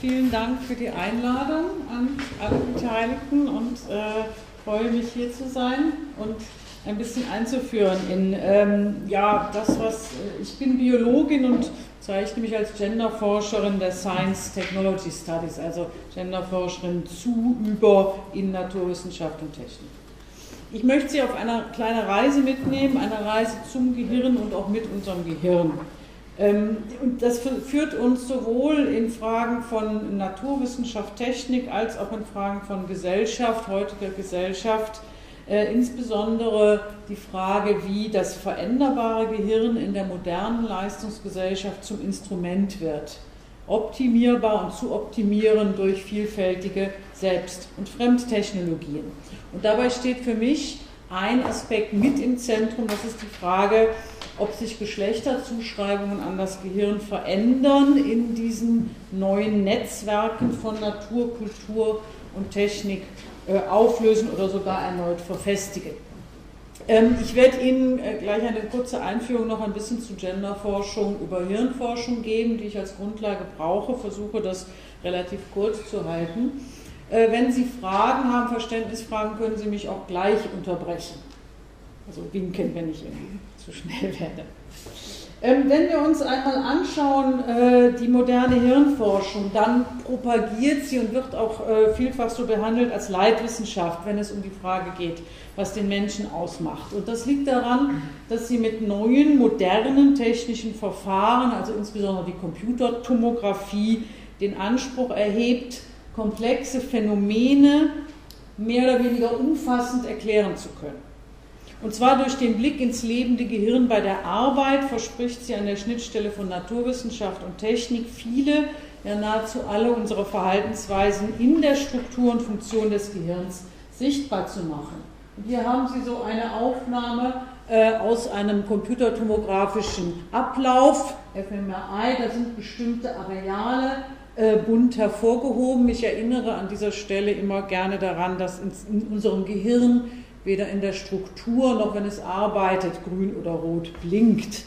Vielen Dank für die Einladung an alle Beteiligten und äh, freue mich hier zu sein und ein bisschen einzuführen in ähm, ja, das, was äh, ich bin Biologin und zeichne mich als Genderforscherin der Science Technology Studies, also Genderforscherin zu, über in Naturwissenschaft und Technik. Ich möchte Sie auf eine kleine Reise mitnehmen, eine Reise zum Gehirn und auch mit unserem Gehirn. Ähm, und das führt uns sowohl in Fragen von Naturwissenschaft, Technik als auch in Fragen von Gesellschaft, heutiger Gesellschaft, äh, insbesondere die Frage, wie das veränderbare Gehirn in der modernen Leistungsgesellschaft zum Instrument wird, optimierbar und zu optimieren durch vielfältige Selbst- und Fremdtechnologien. Und dabei steht für mich ein Aspekt mit im Zentrum, das ist die Frage, ob sich Geschlechterzuschreibungen an das Gehirn verändern in diesen neuen Netzwerken von Natur, Kultur und Technik äh, auflösen oder sogar erneut verfestigen. Ähm, ich werde Ihnen äh, gleich eine kurze Einführung noch ein bisschen zu Genderforschung über Hirnforschung geben, die ich als Grundlage brauche, versuche das relativ kurz zu halten. Äh, wenn Sie Fragen haben, Verständnisfragen, können Sie mich auch gleich unterbrechen. Also winken, wenn ich irgendwie zu schnell werde. Ähm, wenn wir uns einmal anschauen, äh, die moderne Hirnforschung, dann propagiert sie und wird auch äh, vielfach so behandelt als Leitwissenschaft, wenn es um die Frage geht, was den Menschen ausmacht. Und das liegt daran, dass sie mit neuen, modernen technischen Verfahren, also insbesondere die Computertomographie, den Anspruch erhebt, komplexe Phänomene mehr oder weniger umfassend erklären zu können. Und zwar durch den Blick ins lebende Gehirn bei der Arbeit verspricht sie an der Schnittstelle von Naturwissenschaft und Technik viele, ja nahezu alle unsere Verhaltensweisen in der Struktur und Funktion des Gehirns sichtbar zu machen. Und hier haben Sie so eine Aufnahme äh, aus einem computertomografischen Ablauf, fMRI, da sind bestimmte Areale äh, bunt hervorgehoben. Ich erinnere an dieser Stelle immer gerne daran, dass in unserem Gehirn weder in der Struktur noch wenn es arbeitet grün oder rot blinkt.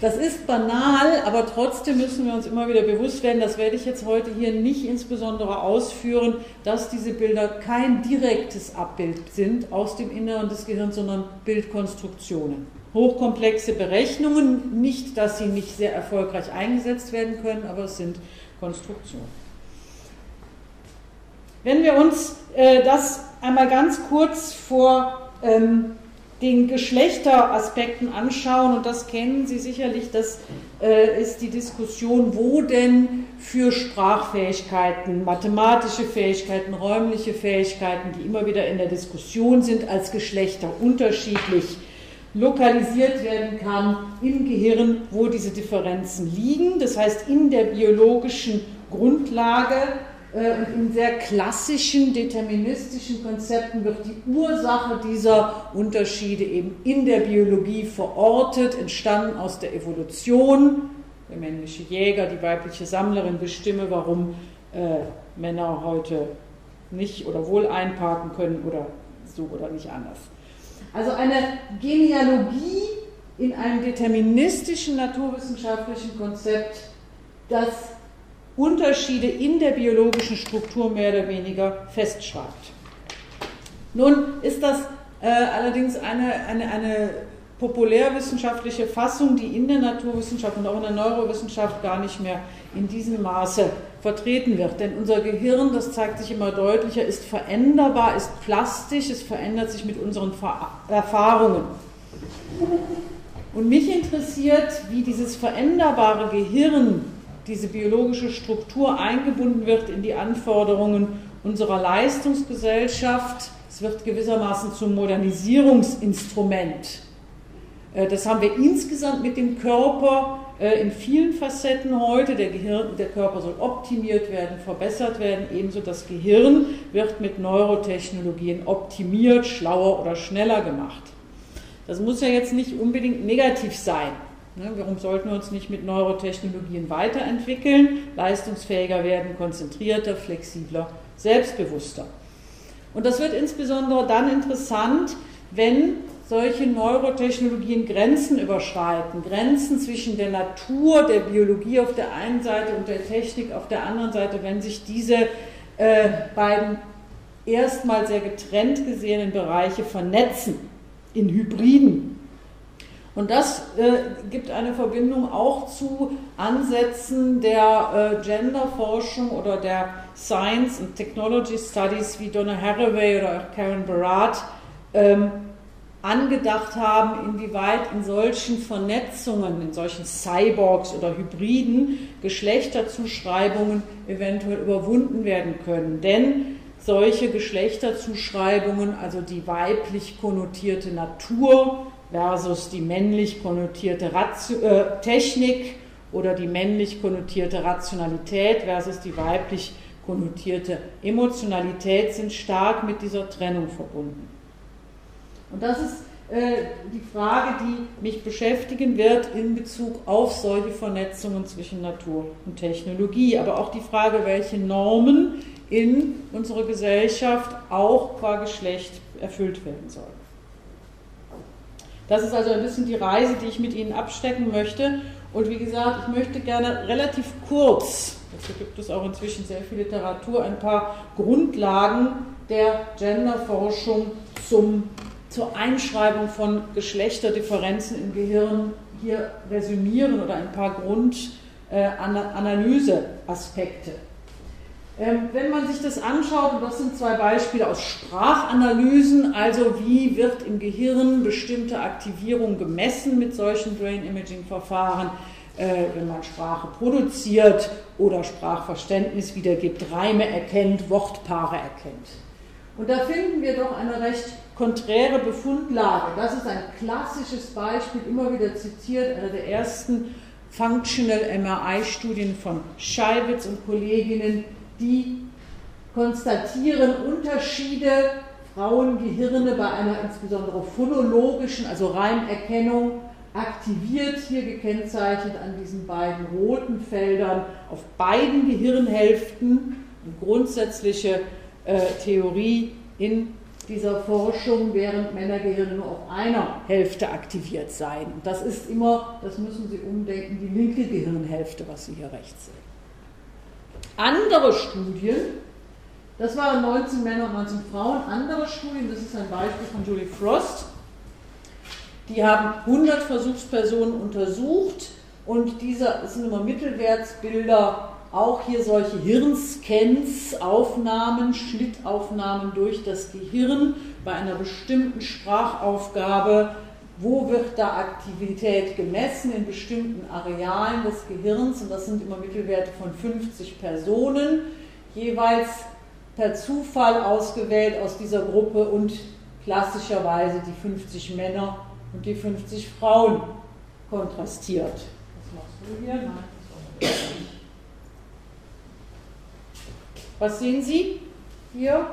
Das ist banal, aber trotzdem müssen wir uns immer wieder bewusst werden, das werde ich jetzt heute hier nicht insbesondere ausführen, dass diese Bilder kein direktes Abbild sind aus dem Inneren des Gehirns, sondern Bildkonstruktionen. Hochkomplexe Berechnungen, nicht, dass sie nicht sehr erfolgreich eingesetzt werden können, aber es sind Konstruktionen. Wenn wir uns äh, das einmal ganz kurz vor ähm, den Geschlechteraspekten anschauen, und das kennen Sie sicherlich, das äh, ist die Diskussion, wo denn für Sprachfähigkeiten, mathematische Fähigkeiten, räumliche Fähigkeiten, die immer wieder in der Diskussion sind, als Geschlechter unterschiedlich lokalisiert werden kann im Gehirn, wo diese Differenzen liegen. Das heißt, in der biologischen Grundlage und in sehr klassischen deterministischen Konzepten wird die Ursache dieser Unterschiede eben in der Biologie verortet, entstanden aus der Evolution. Der männliche Jäger, die weibliche Sammlerin bestimme, warum äh, Männer heute nicht oder wohl einparken können oder so oder nicht anders. Also eine Genealogie in einem deterministischen naturwissenschaftlichen Konzept, das Unterschiede in der biologischen Struktur mehr oder weniger festschreibt. Nun ist das äh, allerdings eine, eine, eine populärwissenschaftliche Fassung, die in der Naturwissenschaft und auch in der Neurowissenschaft gar nicht mehr in diesem Maße vertreten wird. Denn unser Gehirn, das zeigt sich immer deutlicher, ist veränderbar, ist plastisch, es verändert sich mit unseren Erfahrungen. Und mich interessiert, wie dieses veränderbare Gehirn diese biologische Struktur eingebunden wird in die Anforderungen unserer Leistungsgesellschaft. Es wird gewissermaßen zum Modernisierungsinstrument. Äh, das haben wir insgesamt mit dem Körper äh, in vielen Facetten heute. Der, Gehirn, der Körper soll optimiert werden, verbessert werden. Ebenso das Gehirn wird mit Neurotechnologien optimiert, schlauer oder schneller gemacht. Das muss ja jetzt nicht unbedingt negativ sein. Ne, warum sollten wir uns nicht mit Neurotechnologien weiterentwickeln, leistungsfähiger werden, konzentrierter, flexibler, selbstbewusster? Und das wird insbesondere dann interessant, wenn solche Neurotechnologien Grenzen überschreiten, Grenzen zwischen der Natur, der Biologie auf der einen Seite und der Technik auf der anderen Seite, wenn sich diese äh, beiden erstmal sehr getrennt gesehenen Bereiche vernetzen in Hybriden. Und das äh, gibt eine Verbindung auch zu Ansätzen der äh, Genderforschung oder der Science and Technology Studies wie Donna Haraway oder Karen Barat ähm, angedacht haben, inwieweit in solchen Vernetzungen, in solchen Cyborgs oder Hybriden Geschlechterzuschreibungen eventuell überwunden werden können. Denn solche Geschlechterzuschreibungen, also die weiblich konnotierte Natur versus die männlich konnotierte Ratio, äh, Technik oder die männlich konnotierte Rationalität versus die weiblich konnotierte Emotionalität sind stark mit dieser Trennung verbunden. Und das ist äh, die Frage, die mich beschäftigen wird in Bezug auf solche Vernetzungen zwischen Natur und Technologie, aber auch die Frage, welche Normen in unserer Gesellschaft auch qua Geschlecht erfüllt werden sollen. Das ist also ein bisschen die Reise, die ich mit Ihnen abstecken möchte. Und wie gesagt, ich möchte gerne relativ kurz, dazu gibt es auch inzwischen sehr viel Literatur, ein paar Grundlagen der Genderforschung zum zur Einschreibung von Geschlechterdifferenzen im Gehirn hier resümieren oder ein paar Grundanalyseaspekte. Ähm, wenn man sich das anschaut, und das sind zwei Beispiele aus Sprachanalysen, also wie wird im Gehirn bestimmte Aktivierung gemessen mit solchen Brain Imaging Verfahren, äh, wenn man Sprache produziert oder Sprachverständnis wiedergibt, Reime erkennt, Wortpaare erkennt. Und da finden wir doch eine recht konträre Befundlage. Das ist ein klassisches Beispiel, immer wieder zitiert, einer der ersten Functional MRI-Studien von Scheibitz und Kolleginnen, die konstatieren Unterschiede Frauengehirne bei einer insbesondere phonologischen, also Reimerkennung, aktiviert, hier gekennzeichnet an diesen beiden roten Feldern auf beiden Gehirnhälften. Eine grundsätzliche äh, Theorie in dieser Forschung, während Männergehirne nur auf einer Hälfte aktiviert seien. Und das ist immer, das müssen Sie umdenken, die linke Gehirnhälfte, was Sie hier rechts sehen. Andere Studien, das waren 19 Männer und 19 Frauen, andere Studien, das ist ein Beispiel von Julie Frost, die haben 100 Versuchspersonen untersucht und diese sind immer Mittelwertsbilder auch hier solche Hirnscans, Aufnahmen, Schnittaufnahmen durch das Gehirn bei einer bestimmten Sprachaufgabe. Wo wird da Aktivität gemessen in bestimmten Arealen des Gehirns? Und das sind immer Mittelwerte von 50 Personen, jeweils per Zufall ausgewählt aus dieser Gruppe und klassischerweise die 50 Männer und die 50 Frauen kontrastiert. Was machst du hier? Was sehen Sie hier?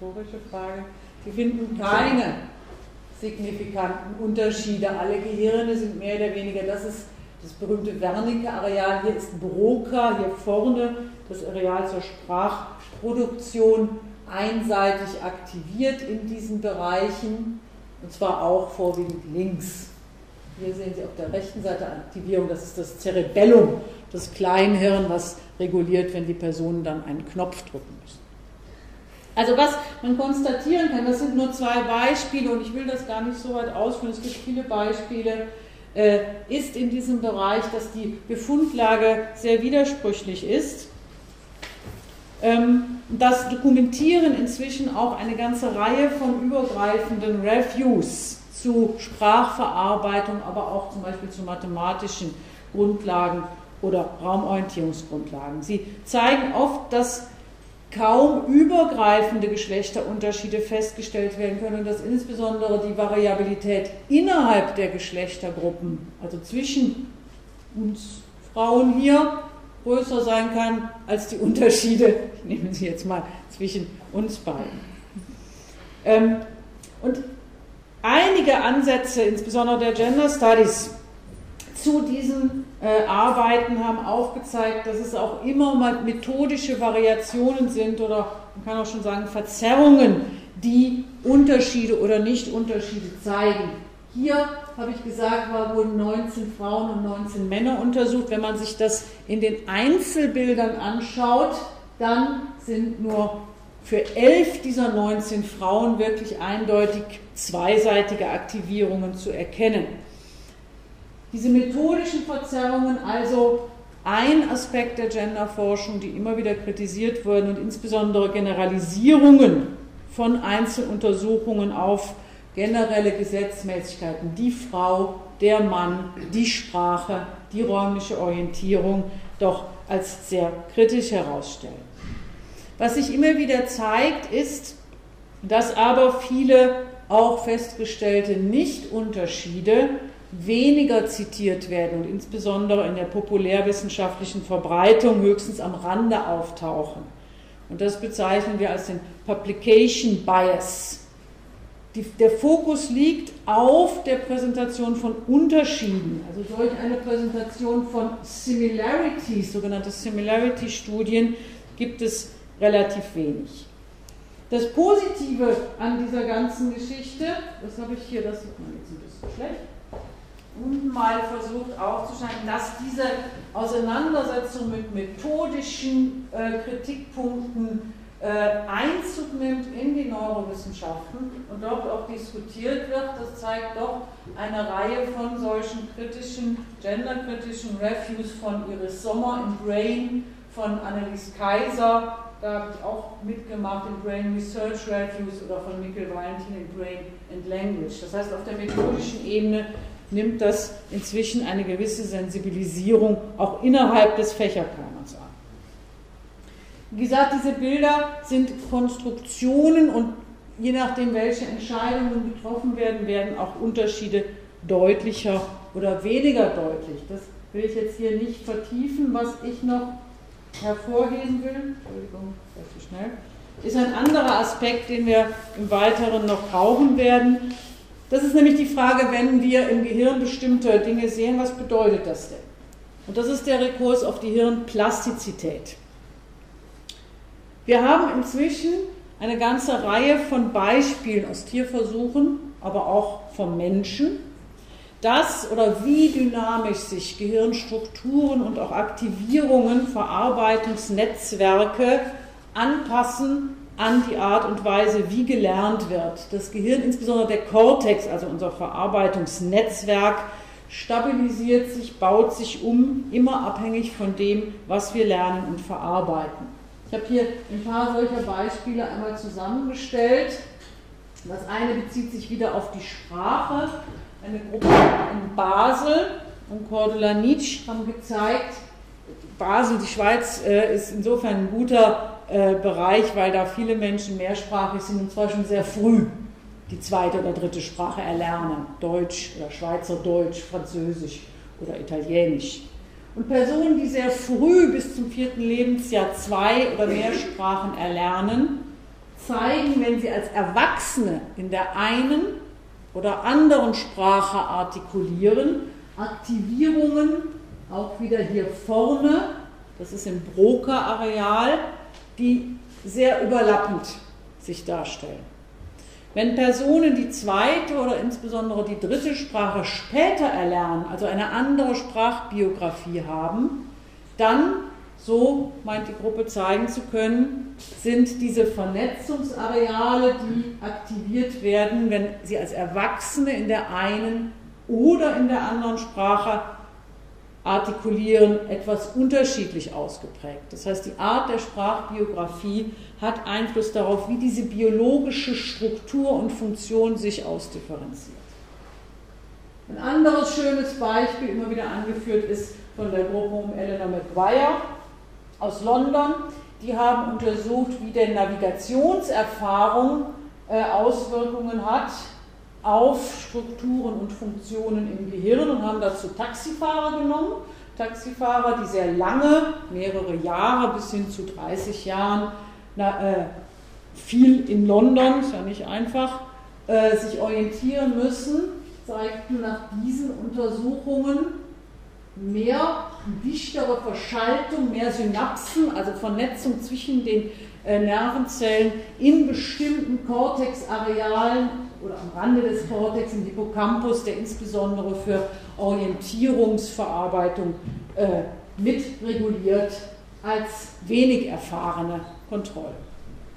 Rhetorische Frage. Sie finden keine signifikanten Unterschiede. Alle Gehirne sind mehr oder weniger, das ist das berühmte Wernicke-Areal. Hier ist Broca, hier vorne das Areal zur Sprachproduktion einseitig aktiviert in diesen Bereichen und zwar auch vorwiegend links. Hier sehen Sie auf der rechten Seite Aktivierung, das ist das Cerebellum, das Kleinhirn, was reguliert, wenn die Personen dann einen Knopf drücken müssen. Also was man konstatieren kann, das sind nur zwei Beispiele und ich will das gar nicht so weit ausführen, es gibt viele Beispiele, äh, ist in diesem Bereich, dass die Befundlage sehr widersprüchlich ist. Ähm, das dokumentieren inzwischen auch eine ganze Reihe von übergreifenden Reviews zu Sprachverarbeitung, aber auch zum Beispiel zu mathematischen Grundlagen oder Raumorientierungsgrundlagen. Sie zeigen oft, dass kaum übergreifende Geschlechterunterschiede festgestellt werden können und dass insbesondere die Variabilität innerhalb der Geschlechtergruppen, also zwischen uns Frauen hier, größer sein kann als die Unterschiede, ich nehme sie jetzt mal, zwischen uns beiden. Ähm, und einige Ansätze, insbesondere der Gender Studies, zu diesen äh, Arbeiten haben aufgezeigt, dass es auch immer mal methodische Variationen sind oder man kann auch schon sagen Verzerrungen, die Unterschiede oder Nicht-Unterschiede zeigen. Hier habe ich gesagt, war, wurden 19 Frauen und 19 Männer untersucht. Wenn man sich das in den Einzelbildern anschaut, dann sind nur für elf dieser 19 Frauen wirklich eindeutig zweiseitige Aktivierungen zu erkennen. Diese methodischen Verzerrungen, also ein Aspekt der Genderforschung, die immer wieder kritisiert wurden und insbesondere Generalisierungen von Einzeluntersuchungen auf generelle Gesetzmäßigkeiten, die Frau, der Mann, die Sprache, die räumliche Orientierung, doch als sehr kritisch herausstellen. Was sich immer wieder zeigt, ist, dass aber viele auch festgestellte Nichtunterschiede weniger zitiert werden und insbesondere in der populärwissenschaftlichen Verbreitung höchstens am Rande auftauchen. Und das bezeichnen wir als den Publication Bias. Die, der Fokus liegt auf der Präsentation von Unterschieden. Also solch eine Präsentation von Similarities, sogenannte Similarity-Studien, gibt es relativ wenig. Das Positive an dieser ganzen Geschichte, das habe ich hier, das sieht man jetzt ein bisschen schlecht, mal versucht aufzuschneiden, dass diese Auseinandersetzung mit methodischen äh, Kritikpunkten äh, Einzug nimmt in die Neurowissenschaften und dort auch diskutiert wird. Das zeigt doch eine Reihe von solchen kritischen, genderkritischen Reviews von Iris Sommer in Brain, von Annelies Kaiser, da habe ich auch mitgemacht in Brain Research Reviews oder von Mikkel Valentin in Brain and Language. Das heißt, auf der methodischen Ebene nimmt das inzwischen eine gewisse Sensibilisierung auch innerhalb des Fächerkanons an. Wie gesagt, diese Bilder sind Konstruktionen und je nachdem, welche Entscheidungen getroffen werden, werden auch Unterschiede deutlicher oder weniger deutlich. Das will ich jetzt hier nicht vertiefen. Was ich noch hervorheben will, Entschuldigung, zu schnell, ist ein anderer Aspekt, den wir im Weiteren noch brauchen werden. Das ist nämlich die Frage, wenn wir im Gehirn bestimmte Dinge sehen, was bedeutet das denn? Und das ist der Rekurs auf die Hirnplastizität. Wir haben inzwischen eine ganze Reihe von Beispielen aus Tierversuchen, aber auch vom Menschen, dass oder wie dynamisch sich Gehirnstrukturen und auch Aktivierungen, Verarbeitungsnetzwerke anpassen an die Art und Weise, wie gelernt wird. Das Gehirn, insbesondere der Kortex, also unser Verarbeitungsnetzwerk, stabilisiert sich, baut sich um, immer abhängig von dem, was wir lernen und verarbeiten. Ich habe hier ein paar solcher Beispiele einmal zusammengestellt. Das eine bezieht sich wieder auf die Sprache eine Gruppe in Basel und Cordula Nietzsche haben gezeigt, Basel, die Schweiz, äh, ist insofern ein guter äh, Bereich, weil da viele Menschen mehrsprachig sind und zwar schon sehr früh die zweite oder dritte Sprache erlernen. Deutsch oder Schweizerdeutsch, Französisch oder Italienisch. Und Personen, die sehr früh bis zum vierten Lebensjahr zwei oder mehr Sprachen erlernen, zeigen, wenn sie als Erwachsene in der einen oder anderen Sprache artikulieren. Aktivierungen, auch wieder hier vorne, das ist im Broca-Areal, die sehr überlappend sich darstellen. Wenn Personen die zweite oder insbesondere die dritte Sprache später erlernen, also eine andere Sprachbiografie haben, dann so meint die Gruppe zeigen zu können, sind diese Vernetzungsareale, die aktiviert werden, wenn sie als Erwachsene in der einen oder in der anderen Sprache artikulieren, etwas unterschiedlich ausgeprägt. Das heißt, die Art der Sprachbiografie hat Einfluss darauf, wie diese biologische Struktur und Funktion sich ausdifferenziert. Ein anderes schönes Beispiel, immer wieder angeführt, ist von der Gruppe um Eleanor McGuire aus London, die haben untersucht, wie denn Navigationserfahrung äh, Auswirkungen hat auf Strukturen und Funktionen im Gehirn und haben dazu Taxifahrer genommen. Taxifahrer, die sehr lange, mehrere Jahre bis hin zu 30 Jahren, na, äh, viel in London, ist ja nicht einfach, äh, sich orientieren müssen, zeigten nach diesen Untersuchungen mehr dichtere Verschaltung, mehr Synapsen, also Vernetzung zwischen den äh, Nervenzellen in bestimmten Cortex-Arealen oder am Rande des Cortex im Hippocampus, der insbesondere für Orientierungsverarbeitung äh, mitreguliert, als wenig erfahrene Kontrolle.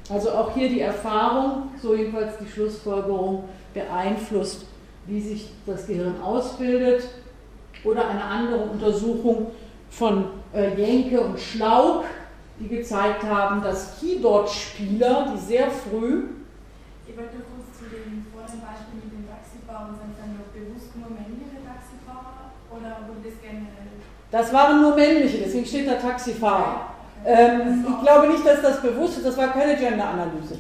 Also auch hier die Erfahrung, so jedenfalls die Schlussfolgerung, beeinflusst, wie sich das Gehirn ausbildet. Oder eine andere Untersuchung von äh, Jenke und Schlauk, die gezeigt haben, dass Keyboard-Spieler, die sehr früh. Ich wollte kurz zu dem vorigen Beispiel mit den Taxifahrern, sind dann nur bewusst nur männliche Taxifahrer oder wurde das generell? Das waren nur männliche, deswegen steht da Taxifahrer. Ähm, ich glaube nicht, dass das bewusst ist, das war keine Gender-Analyse.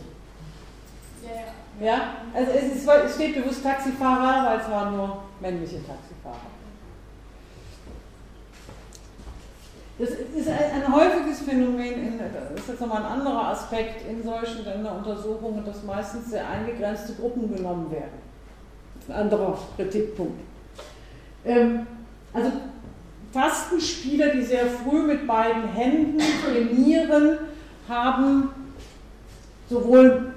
Ja, ja. also es, ist, es steht bewusst Taxifahrer, weil es waren nur männliche Taxifahrer. Das ist ein, häufiges Phänomen, das ist jetzt nochmal ein anderer Aspekt in solchen Gender-Untersuchungen, dass meistens sehr eingegrenzte Gruppen genommen werden. Das ist ein anderer Kritikpunkt. Ähm, also Tastenspieler, die sehr früh mit beiden Händen trainieren, haben sowohl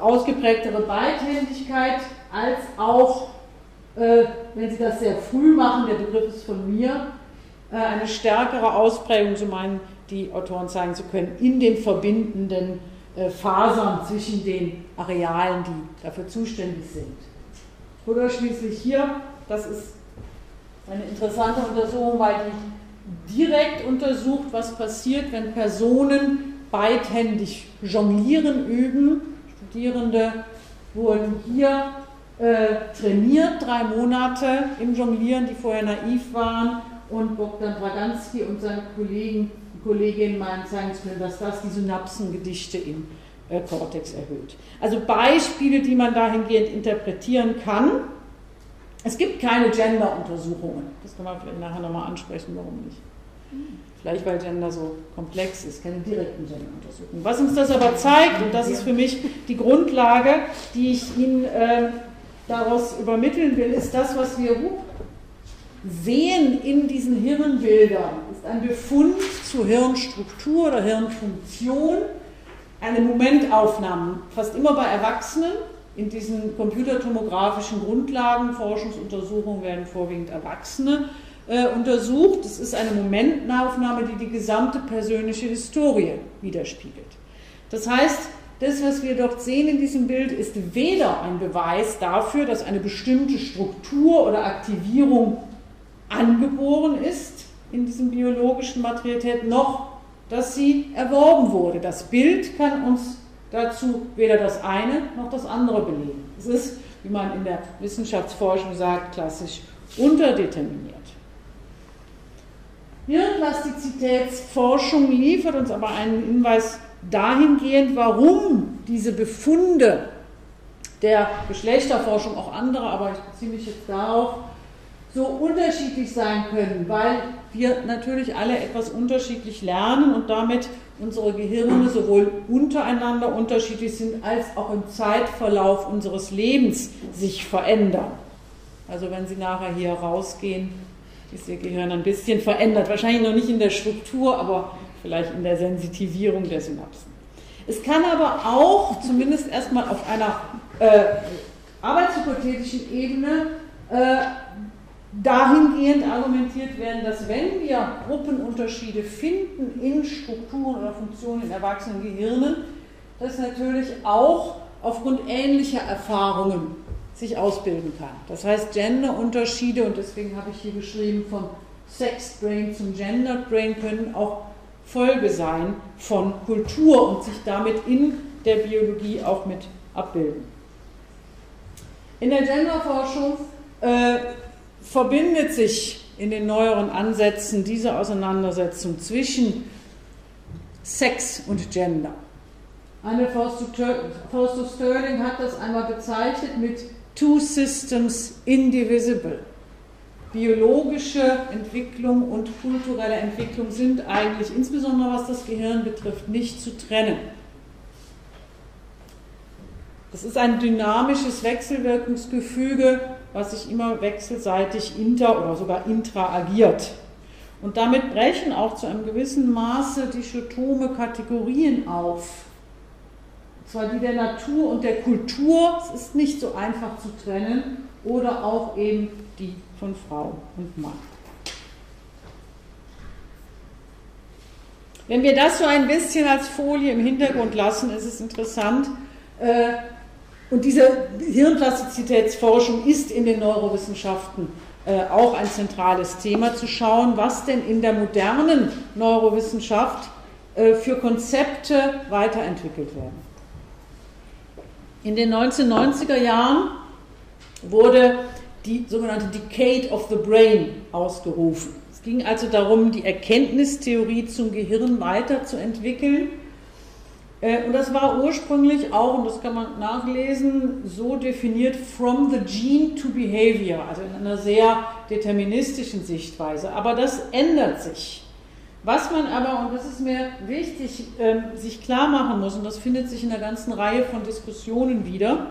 ausgeprägtere Beidhändigkeit als auch, äh, wenn sie das sehr früh machen, der Begriff ist von mir, eine stärkere Ausprägung, so meinen die Autoren zeigen zu können, in den verbindenden äh, Fasern zwischen den Arealen, die dafür zuständig sind. Oder schließlich hier, das ist eine interessante Untersuchung, weil die direkt untersucht, was passiert, wenn Personen beidhändig jonglieren üben. Studierende wurden hier äh, trainiert, drei Monate im Jonglieren, die vorher naiv waren. Und Bogdan Draganski und seine Kollegen, Kolleginnen meinen zeigen zu können, dass das die Synapsengedichte im äh, Kortex erhöht. Also Beispiele, die man dahingehend interpretieren kann. Es gibt keine Gender-Untersuchungen. Das kann man vielleicht nachher nochmal ansprechen, warum nicht. Vielleicht weil Gender so komplex ist, keine direkten Gender-Untersuchungen. Was uns das aber zeigt, und das ist für mich die Grundlage, die ich Ihnen äh, daraus übermitteln will, ist das, was wir sehen in diesen Hirnbildern, ist ein Befund zur Hirnstruktur oder Hirnfunktion, eine Momentaufnahme, fast immer bei Erwachsenen, in diesen computertomografischen Grundlagen, Forschungsuntersuchungen werden vorwiegend Erwachsene äh, untersucht. Es ist eine Momentaufnahme, die die gesamte persönliche Historie widerspiegelt. Das heißt, das, was wir dort sehen in diesem Bild, ist weder ein Beweis dafür, dass eine bestimmte Struktur oder Aktivierung angeboren ist in diesem biologischen Materialität, noch dass sie erworben wurde. Das Bild kann uns dazu weder das eine noch das andere belegen. Es ist, wie man in der Wissenschaftsforschung sagt, klassisch unterdeterminiert. Hirnplastizitätsforschung liefert uns aber einen Hinweis dahingehend, warum diese Befunde der Geschlechterforschung, auch andere, aber ich beziehe mich jetzt darauf, so unterschiedlich sein können, weil wir natürlich alle etwas unterschiedlich lernen und damit unsere Gehirne sowohl untereinander unterschiedlich sind, als auch im Zeitverlauf unseres Lebens sich verändern. Also wenn Sie nachher hier rausgehen, ist Ihr Gehirn ein bisschen verändert. Wahrscheinlich noch nicht in der Struktur, aber vielleicht in der Sensitivierung der Synapsen. Es kann aber auch, zumindest erstmal auf einer äh, arbeitshypothetischen Ebene, äh, dahingehend argumentiert werden, dass wenn wir Gruppenunterschiede finden in Strukturen oder Funktionen in erwachsenen Gehirnen, das natürlich auch aufgrund ähnlicher Erfahrungen sich ausbilden kann. Das heißt, Genderunterschiede, und deswegen habe ich hier geschrieben, vom Sex Brain zum Gender Brain können auch Folge sein von Kultur und sich damit in der Biologie auch mit abbilden. In der Genderforschung äh, verbindet sich in den neueren Ansätzen diese Auseinandersetzung zwischen Sex und Gender. Anne Forster Sterling hat das einmal bezeichnet mit Two Systems Indivisible. Biologische Entwicklung und kulturelle Entwicklung sind eigentlich, insbesondere was das Gehirn betrifft, nicht zu trennen. Das ist ein dynamisches Wechselwirkungsgefüge was sich immer wechselseitig inter oder sogar intraagiert. Und damit brechen auch zu einem gewissen Maße dichotome Kategorien auf. Und zwar die der Natur und der Kultur, es ist nicht so einfach zu trennen, oder auch eben die von Frau und Mann. Wenn wir das so ein bisschen als Folie im Hintergrund lassen, ist es interessant. Und diese Hirnplastizitätsforschung ist in den Neurowissenschaften äh, auch ein zentrales Thema, zu schauen, was denn in der modernen Neurowissenschaft äh, für Konzepte weiterentwickelt werden. In den 1990er Jahren wurde die sogenannte Decade of the Brain ausgerufen ging also darum, die Erkenntnistheorie zum Gehirn weiterzuentwickeln. Äh, und das war ursprünglich auch, und das kann man nachlesen, so definiert from the gene to behavior, also in einer sehr deterministischen Sichtweise. Aber das ändert sich. Was man aber, und das ist mir wichtig, ähm, sich klar machen muss, und das findet sich in einer ganzen Reihe von Diskussionen wieder,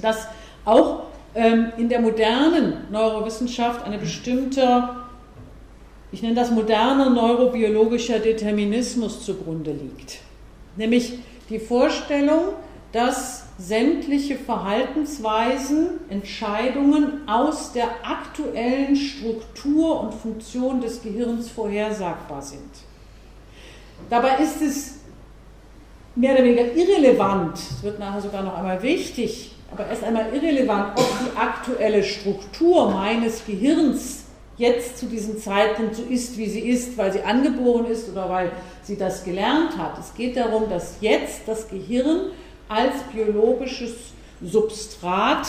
dass auch ähm, in der modernen Neurowissenschaft eine bestimmte ich nenne das moderner neurobiologischer Determinismus zugrunde liegt. Nämlich die Vorstellung, dass sämtliche Verhaltensweisen, Entscheidungen aus der aktuellen Struktur und Funktion des Gehirns vorhersagbar sind. Dabei ist es mehr oder weniger irrelevant, es wird nachher sogar noch einmal wichtig, aber erst einmal irrelevant, ob die aktuelle Struktur meines Gehirns jetzt zu diesem Zeitpunkt so ist, wie sie ist, weil sie angeboren ist oder weil sie das gelernt hat. Es geht darum, dass jetzt das Gehirn als biologisches Substrat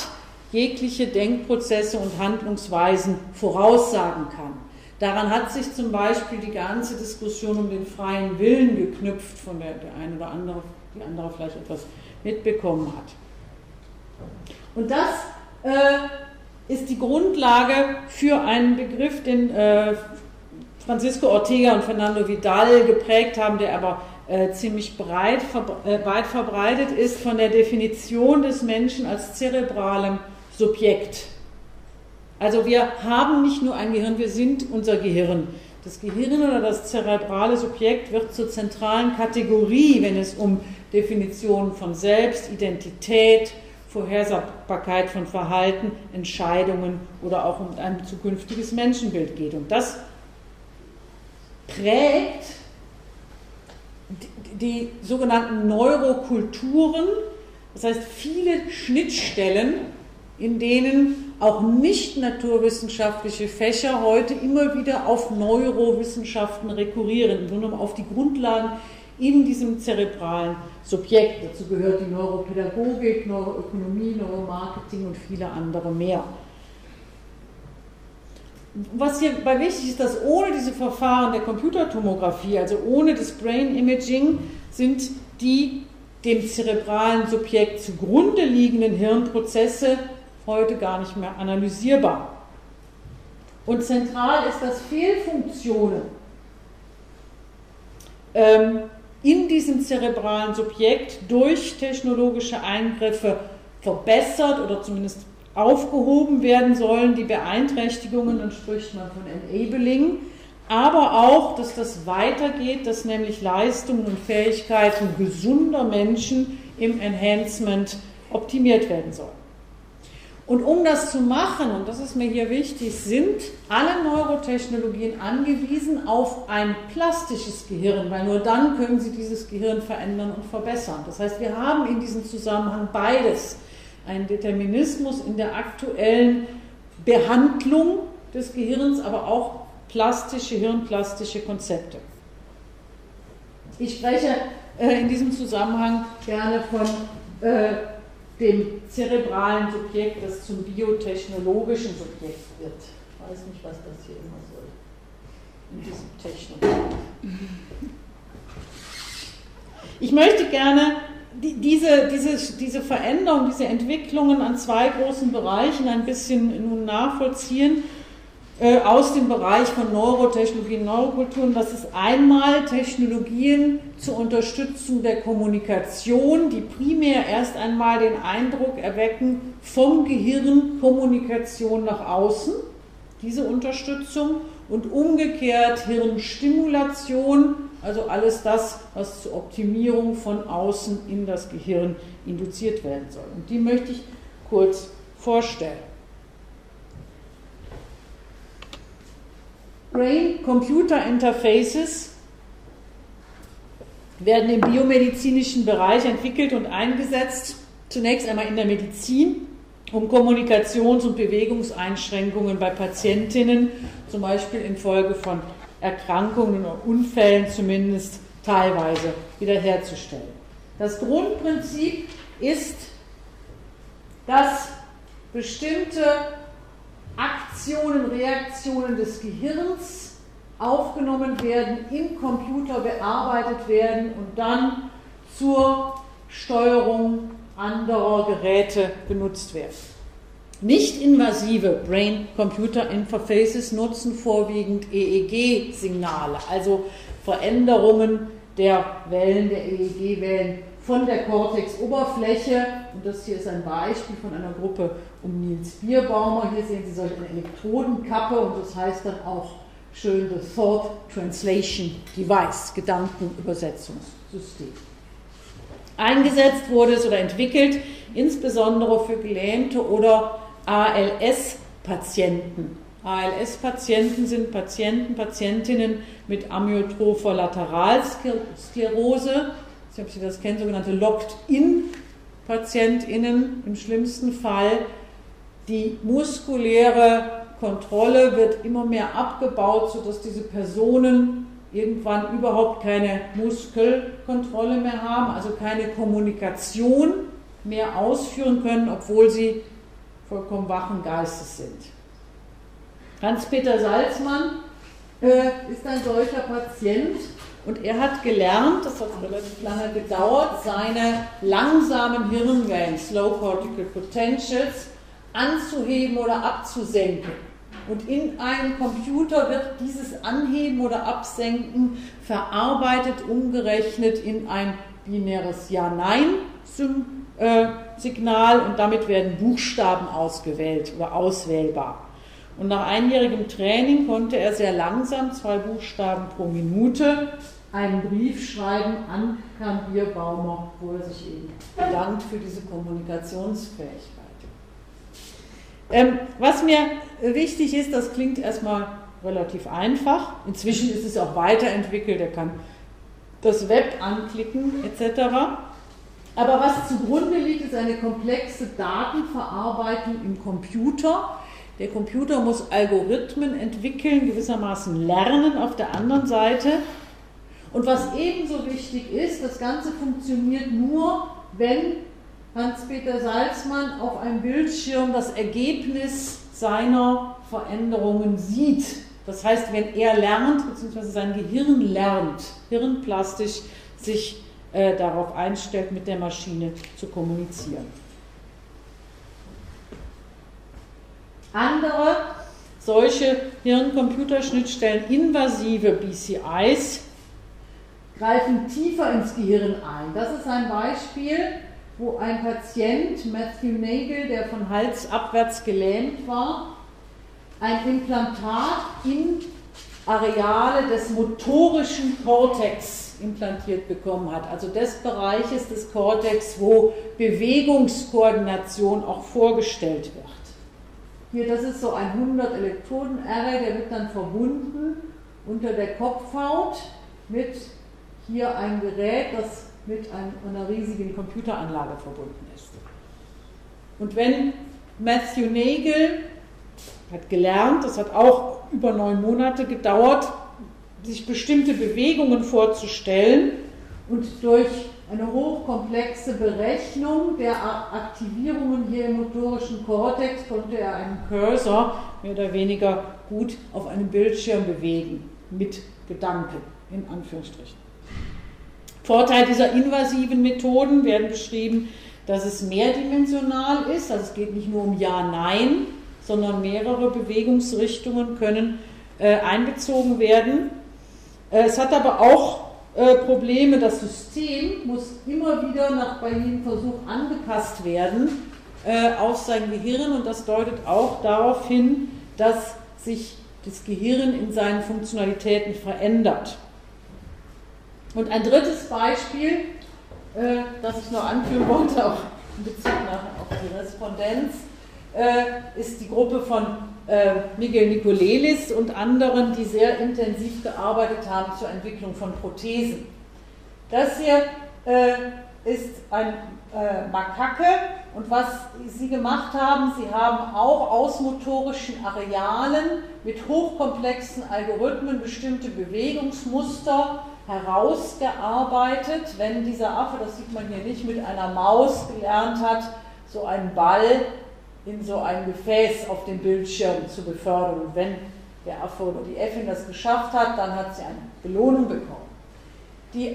jegliche Denkprozesse und Handlungsweisen voraussagen kann. Daran hat sich zum Beispiel die ganze Diskussion um den freien Willen geknüpft, von der der eine oder andere, die andere vielleicht etwas mitbekommen hat. Und das äh, ist die Grundlage für einen Begriff, den äh, Francisco Ortega und Fernando Vidal geprägt haben, der aber äh, ziemlich breit, äh, weit verbreitet ist von der Definition des Menschen als zerebralem Subjekt. Also wir haben nicht nur ein Gehirn, wir sind unser Gehirn. Das Gehirn oder das zerebrale Subjekt wird zur zentralen Kategorie, wenn es um Definitionen von Selbst, Identität, Vorhersagbarkeit von Verhalten, Entscheidungen oder auch um ein zukünftiges Menschenbild geht. Und das prägt die, sogenannten Neurokulturen, das heißt viele Schnittstellen, in denen auch nicht naturwissenschaftliche Fächer heute immer wieder auf Neurowissenschaften rekurrieren, sondern auf die Grundlagen in diesem zerebralen Subjekt. Dazu gehört die Neuropädagogik, Neuroökonomie, Neuromarketing und viele andere mehr. Was hierbei wichtig ist, dass ohne diese Verfahren der Computertomographie, also ohne das Brain Imaging, sind die dem zerebralen Subjekt zugrunde liegenden Hirnprozesse heute gar nicht mehr analysierbar. Und zentral ist, dass Fehlfunktionen ähm, in diesem zerebralen Subjekt durch technologische Eingriffe verbessert oder zumindest aufgehoben werden sollen. Die Beeinträchtigungen, dann spricht man von Enabling, aber auch, dass das weitergeht, dass nämlich Leistungen und Fähigkeiten gesunder Menschen im Enhancement optimiert werden sollen. Und um das zu machen, und das ist mir hier wichtig, sind alle Neurotechnologien angewiesen auf ein plastisches Gehirn, weil nur dann können sie dieses Gehirn verändern und verbessern. Das heißt, wir haben in diesem Zusammenhang beides. Einen Determinismus in der aktuellen Behandlung des Gehirns, aber auch plastische, hirnplastische Konzepte. Ich spreche äh, in diesem Zusammenhang gerne von äh, dem zerebralen Subjekt, das zum biotechnologischen Subjekt wird. Ich weiß nicht, was das hier immer soll. In diesem Technologie. Ich möchte gerne diese, diese, diese Veränderung, diese Entwicklungen an zwei großen Bereichen ein bisschen nun nachvollziehen äh, aus dem Bereich von Neurotechnologien, Neurokulturen. Das ist einmal Technologien zur Unterstützung der Kommunikation, die primär erst einmal den Eindruck erwecken, vom Gehirn Kommunikation nach außen, diese Unterstützung. und umgekehrt Hirnstimulation, also alles das, was zur Optimierung von außen in das Gehirn induziert werden soll. Und die möchte ich kurz vorstellen. Brain-Computer-Interfaces werden im biomedizinischen Bereich entwickelt und eingesetzt, zunächst einmal in der Medizin, um Kommunikations- und Bewegungseinschränkungen bei Patientinnen, zum Beispiel infolge von Erkrankungen oder Unfällen zumindest teilweise wiederherzustellen. Das Grundprinzip ist, dass bestimmte Aktionen, Reaktionen des Gehirns aufgenommen werden, im Computer bearbeitet werden und dann zur Steuerung anderer Geräte benutzt werden. Nicht-invasive Brain-Computer-Interfaces nutzen vorwiegend EEG-Signale, also Veränderungen der Wellen, der EEG-Wellen von der Cortex-Oberfläche. Und das hier ist ein Beispiel von einer Gruppe um Niels Bierbaumer. Hier sehen Sie solch eine Elektrodenkappe und das heißt dann auch schön The Thought Translation Device, Gedankenübersetzungssystem. Eingesetzt wurde es oder entwickelt insbesondere für gelähmte oder ALS-Patienten. ALS-Patienten sind Patienten, Patientinnen mit amyotropher Lateralsklerose. Ich ob Sie das kennen, sogenannte Locked-In-PatientInnen im schlimmsten Fall. Die muskuläre Kontrolle wird immer mehr abgebaut, sodass diese Personen irgendwann überhaupt keine Muskelkontrolle mehr haben, also keine Kommunikation mehr ausführen können, obwohl sie vollkommen wachen Geistes sind. Hans-Peter Salzmann äh, ist ein solcher Patient und er hat gelernt, das hat relativ lange gedauert, seine langsamen Hirnwellen, Slow Cortical Potentials, anzuheben oder abzusenken. Und in einem Computer wird dieses Anheben oder Absenken verarbeitet, umgerechnet in ein binäres Ja-Nein-Signal und damit werden Buchstaben ausgewählt oder auswählbar. Und nach einjährigem Training konnte er sehr langsam, zwei Buchstaben pro Minute, einen Brief schreiben an Herrn Bierbaumer, wo er sich eben bedankt für diese Kommunikationsfähigkeit. Ähm, was mir wichtig ist, das klingt erstmal relativ einfach. Inzwischen ist es auch weiterentwickelt, er kann das Web anklicken etc. Aber was zugrunde liegt, ist eine komplexe Datenverarbeitung im Computer. Der Computer muss Algorithmen entwickeln, gewissermaßen lernen auf der anderen Seite. Und was ebenso wichtig ist, das Ganze funktioniert nur, wenn Hans-Peter Salzmann auf einem Bildschirm das Ergebnis seiner Veränderungen sieht. Das heißt, wenn er lernt, beziehungsweise sein Gehirn lernt, hirnplastisch sich äh, darauf einstellt, mit der Maschine zu kommunizieren. Andere solche Hirn-Computerschnittstellen, invasive BCIs, greifen tiefer ins Gehirn ein. Das ist ein Beispiel wo ein Patient, Matthew Nagel, der von Hals abwärts gelähmt war, ein Implantat in Areale des motorischen Kortex implantiert bekommen hat, also des Bereiches des Kortex, wo Bewegungskoordination auch vorgestellt wird. Hier, das ist so ein 100 Elektroden-Array, der wird dann verbunden unter der Kopfhaut mit hier ein Gerät, das mit einer riesigen Computeranlage verbunden ist. Und wenn Matthew Nagel hat gelernt, das hat auch über neun Monate gedauert, sich bestimmte Bewegungen vorzustellen und durch eine hochkomplexe Berechnung der Aktivierungen hier im motorischen Kortex konnte er einen Cursor mehr oder weniger gut auf einem Bildschirm bewegen, mit Gedanken, in Anführungsstrichen. Vorteil dieser invasiven Methoden werden beschrieben, dass es mehrdimensional ist, also es geht nicht nur um Ja, Nein, sondern mehrere Bewegungsrichtungen können äh, einbezogen werden. Äh, es hat aber auch äh, Probleme, das System muss immer wieder nach bei jedem Versuch angepasst werden äh, auf sein Gehirn und das deutet auch darauf hin, dass sich das Gehirn in seinen Funktionalitäten verändert. Und ein drittes Beispiel, äh, das ich noch anführen wollte, auch in Bezug auf die Respondenz, äh, ist die Gruppe von äh, Miguel Nicolelis und anderen, die sehr intensiv gearbeitet haben zur Entwicklung von Prothesen. Das hier ist ein Makake und was sie gemacht haben, sie haben auch aus motorischen Arealen mit hochkomplexen Algorithmen bestimmte Bewegungsmuster herausgearbeitet, wenn dieser Affe, das sieht man hier nicht, mit einer Maus gelernt hat, so einen Ball in so ein Gefäß auf dem Bildschirm zu befördern. Und wenn der Affe oder die Äffin das geschafft hat, dann hat sie eine Belohnung bekommen. Die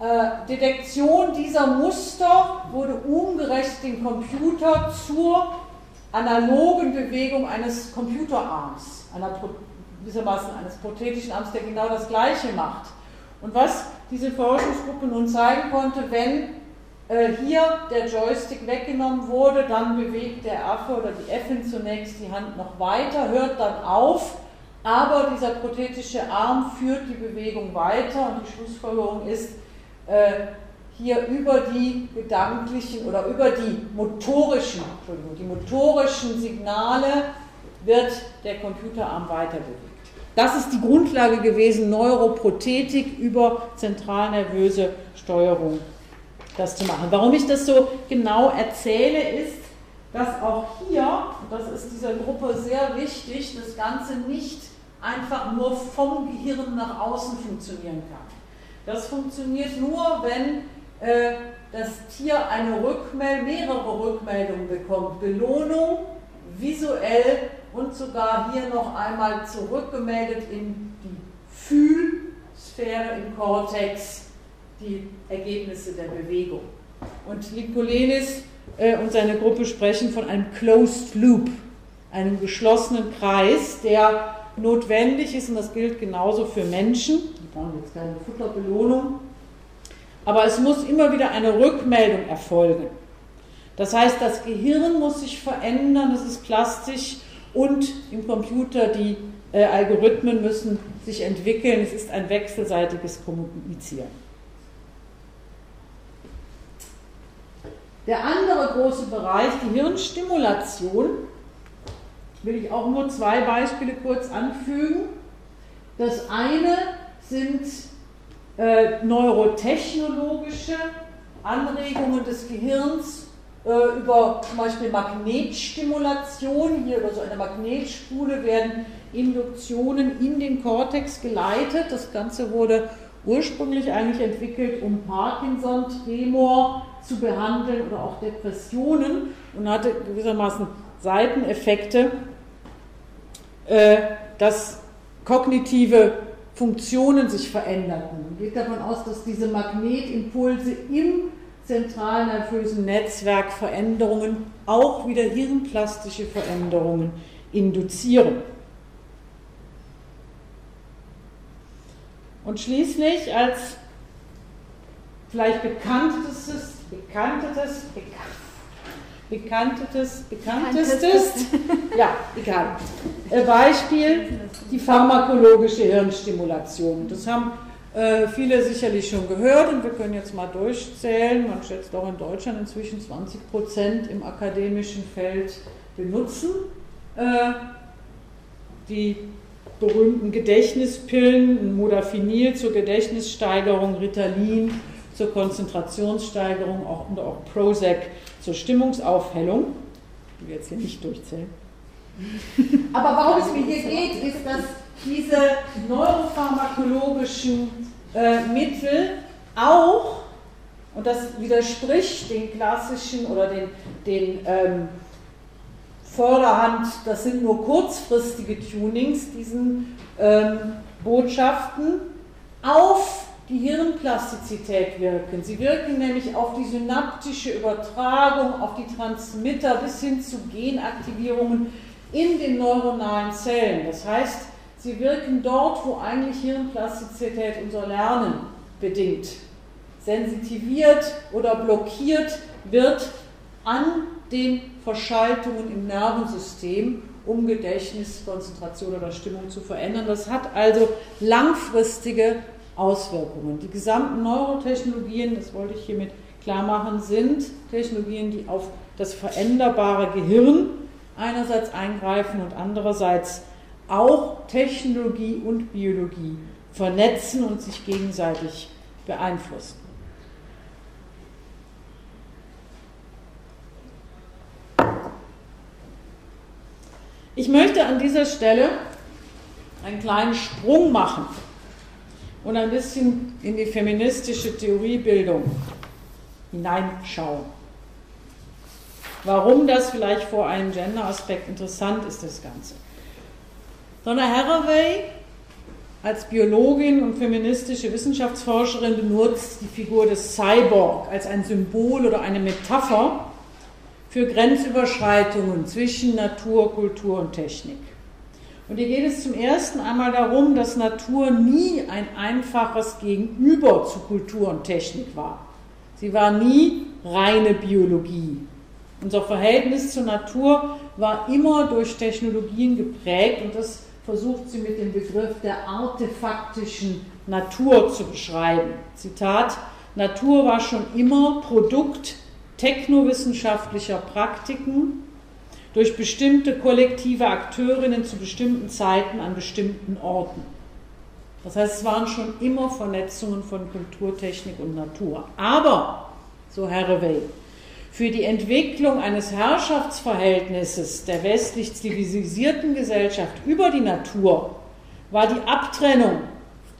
äh, Detektion dieser Muster wurde umgerechnet dem Computer zur analogen Bewegung eines Computerarms, einer, gewissermaßen eines prothetischen Arms, der genau das Gleiche macht. Und was diese Forschungsgruppe nun zeigen konnte, wenn äh, hier der Joystick weggenommen wurde, dann bewegt der Affe oder die Äffin zunächst die Hand noch weiter, hört dann auf, aber dieser prothetische Arm führt die Bewegung weiter und die Schlussfolgerung ist, äh, hier über die gedanklichen oder über die motorischen, die motorischen Signale wird der Computerarm weiter bewegt. Das ist die Grundlage gewesen, Neuroprothetik über zentralnervöse Steuerung das zu machen. Warum ich das so genau erzähle, ist, dass auch hier, das ist dieser Gruppe sehr wichtig, das Ganze nicht einfach nur vom Gehirn nach außen funktionieren kann. Das funktioniert nur, wenn äh, das Tier eine Rückmeldung, mehrere Rückmeldungen bekommt. Belohnung, visuell und sogar hier noch einmal zurückgemeldet in die Fühlsphäre im Kortex die Ergebnisse der Bewegung. Und Nikolenis äh, und seine Gruppe sprechen von einem Closed Loop, einem geschlossenen Kreis, der notwendig ist und das gilt genauso für Menschen. Die brauchen jetzt keine Futterbelohnung. Aber es muss immer wieder eine Rückmeldung erfolgen. Das heißt, das Gehirn muss sich verändern, es ist plastisch und im Computer die äh, Algorithmen müssen sich entwickeln. Es ist ein wechselseitiges Kommunizieren. Der andere große Bereich, die Hirnstimulation, will ich auch nur zwei Beispiele kurz anfügen. Das eine sind äh, neurotechnologische Anregungen des Gehirns äh, über zum Beispiel Magnetstimulation. Hier über so eine Magnetspule werden Induktionen in den Kortex geleitet. Das Ganze wurde ursprünglich eigentlich entwickelt, um Parkinson, Tremor zu behandeln oder auch Depressionen und hatte gewissermaßen Seiteneffekte, äh, dass kognitive Funktionen sich veränderten. Man geht davon aus, dass diese Magnetimpulse im zentralen nervösen Netzwerk Veränderungen, auch wieder hirnplastische Veränderungen induzieren. Und schließlich als vielleicht bekanntestes, bekanntes, bekanntes, bekanntestes, ja, egal. Äh, Beispiel, die pharmakologische Hirnstimulation. Das haben äh, viele sicherlich schon gehört und wir können jetzt mal durchzählen. Man schätzt auch in Deutschland inzwischen 20 Prozent im akademischen Feld benutzen. Äh, die berühmten Gedächtnispillen, Modafinil zur Gedächtnissteigerung, Ritalin zur Konzentrationssteigerung auch, und auch Prozac zur Stimmungsaufhellung, die wir jetzt hier nicht durchzählen. Aber warum es mir hier geht, ist, dass diese neuropharmakologischen äh, Mittel auch, und das widerspricht den klassischen oder den, den ähm, Vorderhand, das sind nur kurzfristige Tunings, diesen ähm, Botschaften, auf die Hirnplastizität wirken. Sie wirken nämlich auf die synaptische Übertragung, auf die Transmitter bis hin zu Genaktivierungen in den neuronalen Zellen. Das heißt, sie wirken dort, wo eigentlich Hirnplastizität unser Lernen bedingt. Sensitiviert oder blockiert wird an den Verschaltungen im Nervensystem um Gedächtnis, Konzentration oder Stimmung zu verändern. Das hat also langfristige Auswirkungen. Die gesamten Neurotechnologien, das wollte ich hiermit klar machen, sind Technologien, die auf das veränderbare Gehirn einerseits eingreifen und andererseits auch Technologie und Biologie vernetzen und sich gegenseitig beeinflussen. Ich möchte an dieser Stelle einen kleinen Sprung machen und ein bisschen in die feministische Theoriebildung hineinschauen. Warum das vielleicht vor einem Gender-Aspekt interessant ist, das Ganze. Donna Haraway als Biologin und feministische Wissenschaftsforscherin benutzt die Figur des Cyborg als ein Symbol oder eine Metapher für Grenzüberschreitungen zwischen Natur, Kultur und Technik. Und hier geht es zum ersten einmal darum, dass Natur nie ein einfaches Gegenüber zu Kultur und Technik war. Sie war nie reine Biologie. Unser Verhältnis zur Natur war immer durch Technologien geprägt und das versucht sie mit dem Begriff der artefaktischen Natur zu beschreiben. Zitat, Natur war schon immer Produkt technowissenschaftlicher Praktiken durch bestimmte kollektive Akteurinnen zu bestimmten Zeiten an bestimmten Orten. Das heißt, es waren schon immer Vernetzungen von Kulturtechnik und Natur. Aber, so Herrewey, für die Entwicklung eines Herrschaftsverhältnisses der westlich zivilisierten Gesellschaft über die Natur war die Abtrennung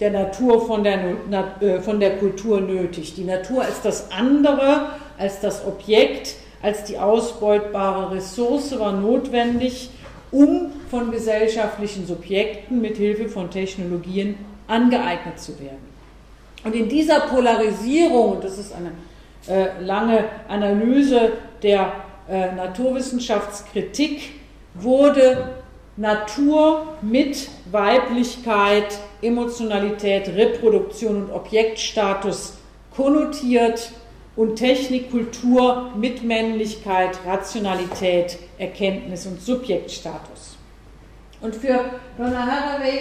der Natur von der, äh, von der Kultur nötig. Die Natur als das andere, als das Objekt, als die ausbeutbare Ressource war notwendig, um von gesellschaftlichen Subjekten mit Hilfe von Technologien angeeignet zu werden. Und in dieser Polarisierung, und das ist eine lange Analyse der äh, Naturwissenschaftskritik wurde Natur mit Weiblichkeit, Emotionalität, Reproduktion und Objektstatus konnotiert und Technik, Kultur mit Männlichkeit, Rationalität, Erkenntnis und Subjektstatus. Und für Donna Haraway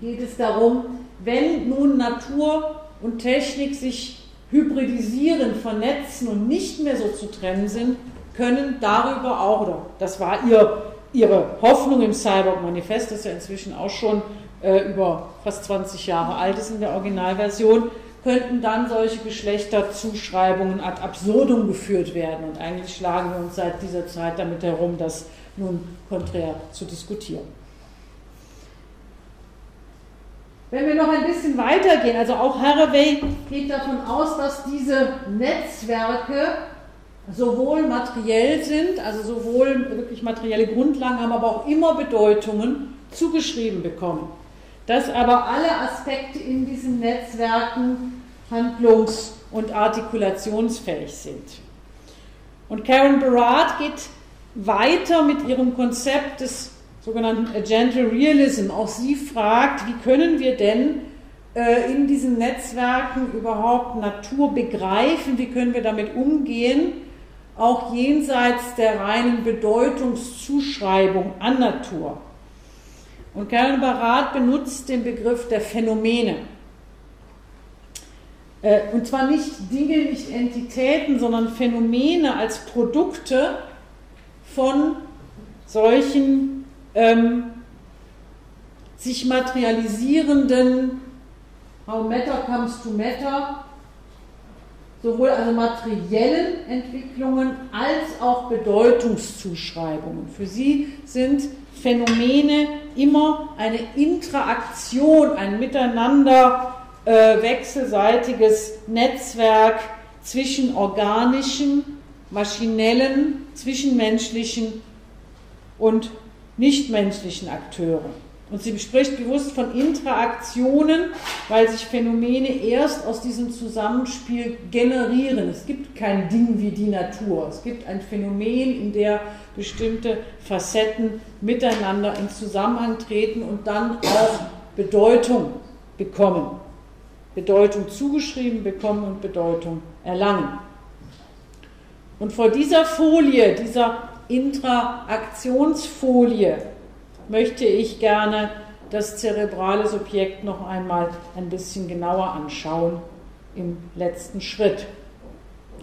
geht es darum, wenn nun Natur und Technik sich hybridisieren, vernetzen und nicht mehr so zu trennen sind, können darüber auch, oder das war ihr, ihre Hoffnung im Cyborg-Manifest, das ja inzwischen auch schon äh, über fast 20 Jahre alt ist in der Originalversion, könnten dann solche Geschlechterzuschreibungen ad absurdum geführt werden. Und eigentlich schlagen wir uns seit dieser Zeit damit herum, das nun konträr zu diskutieren. Wenn wir noch ein bisschen weitergehen, also auch Haraway geht davon aus, dass diese Netzwerke sowohl materiell sind, also sowohl wirklich materielle Grundlagen haben, aber auch immer Bedeutungen zugeschrieben bekommen. Dass aber alle Aspekte in diesen Netzwerken handlungs- und artikulationsfähig sind. Und Karen Barat geht weiter mit ihrem Konzept des sogenannten Gentle Realism. Auch sie fragt, wie können wir denn äh, in diesen Netzwerken überhaupt Natur begreifen, wie können wir damit umgehen, auch jenseits der reinen Bedeutungszuschreibung an Natur. Und Karen Barat benutzt den Begriff der Phänomene. Äh, und zwar nicht Dinge, nicht Entitäten, sondern Phänomene als Produkte von solchen ähm, sich materialisierenden How Matter Comes to Matter, sowohl also materiellen Entwicklungen als auch Bedeutungszuschreibungen. Für sie sind Phänomene immer eine Interaktion, ein Miteinander äh, wechselseitiges Netzwerk zwischen organischen, maschinellen, zwischenmenschlichen und nichtmenschlichen Akteure. Und sie spricht bewusst von Interaktionen, weil sich Phänomene erst aus diesem Zusammenspiel generieren. Es gibt kein Ding wie die Natur. Es gibt ein Phänomen, in der bestimmte Facetten miteinander in Zusammenhang treten und dann auch Bedeutung bekommen. Bedeutung zugeschrieben bekommen und Bedeutung erlangen. Und vor dieser Folie, dieser Interaktionsfolie möchte ich gerne das zerebrale Subjekt noch einmal ein bisschen genauer anschauen im letzten Schritt.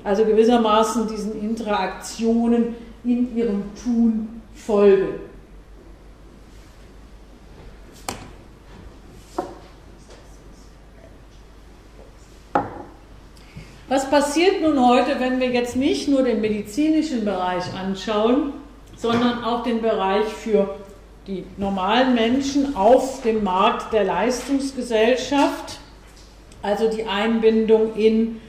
Also gewissermaßen diesen Interaktionen in ihrem Tun folgen. Was passiert nun heute, wenn wir jetzt nicht nur den medizinischen Bereich anschauen, sondern auch den Bereich für die normalen Menschen auf dem Markt der Leistungsgesellschaft, also die Einbindung in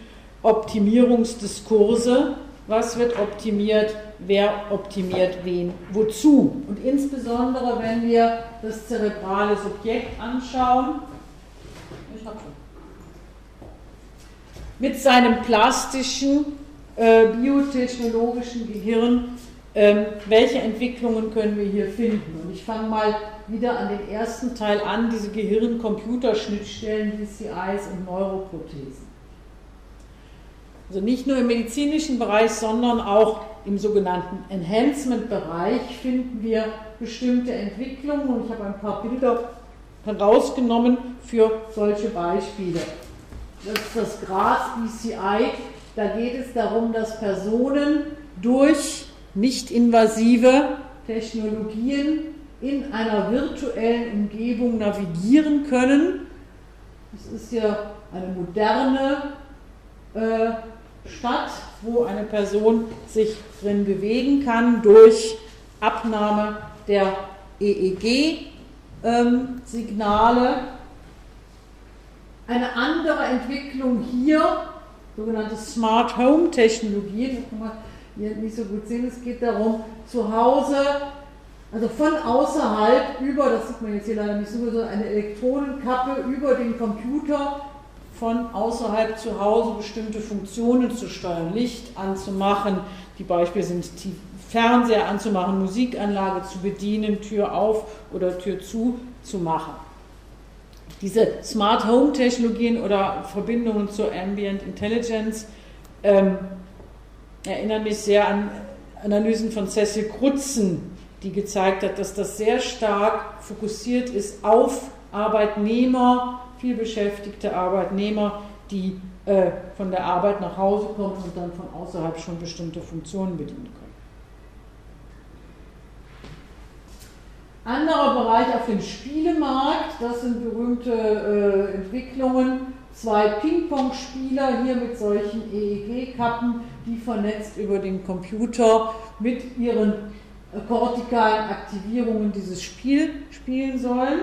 Optimierungsdiskurse, was wird optimiert, wer optimiert wen, wozu. Und insbesondere, wenn wir das zerebrale Subjekt anschauen, mit seinem plastischen, äh, biotechnologischen Gehirn, ähm, welche Entwicklungen können wir hier finden. Und ich fange mal wieder an den ersten Teil an, diese Gehirn-Computerschnittstellen, DCIs und Neuroprothesen. Also nicht nur im medizinischen Bereich, sondern auch im sogenannten Enhancement-Bereich finden wir bestimmte Entwicklungen und ich habe ein paar Bilder herausgenommen für solche Beispiele. Das ist das Gras BCI. Da geht es darum, dass Personen durch nicht-invasive Technologien in einer virtuellen Umgebung navigieren können. Das ist ja eine moderne äh, Stadt, wo eine Person sich drin bewegen kann durch Abnahme der EEG-Signale. Ähm, eine andere Entwicklung hier, sogenannte Smart Home Technologie, das kann man hier nicht so gut sehen, es geht darum, zu Hause, also von außerhalb über, das sieht man jetzt hier leider nicht so, so eine Elektronenkappe über den Computer von außerhalb zu Hause bestimmte Funktionen zu steuern, Licht anzumachen, die Beispiele sind Fernseher anzumachen, Musikanlage zu bedienen, Tür auf oder Tür zu zu machen. Diese Smart Home Technologien oder Verbindungen zur Ambient Intelligence ähm, erinnern mich sehr an Analysen von Cecil Krutzen, die gezeigt hat, dass das sehr stark fokussiert ist auf Arbeitnehmer, vielbeschäftigte Arbeitnehmer, die äh, von der Arbeit nach Hause kommen und dann von außerhalb schon bestimmte Funktionen bedienen können. Anderer Bereich auf dem Spielemarkt, das sind berühmte äh, Entwicklungen. Zwei Ping-Pong-Spieler hier mit solchen EEG-Kappen, die vernetzt über den Computer mit ihren äh, kortikalen Aktivierungen dieses Spiel spielen sollen.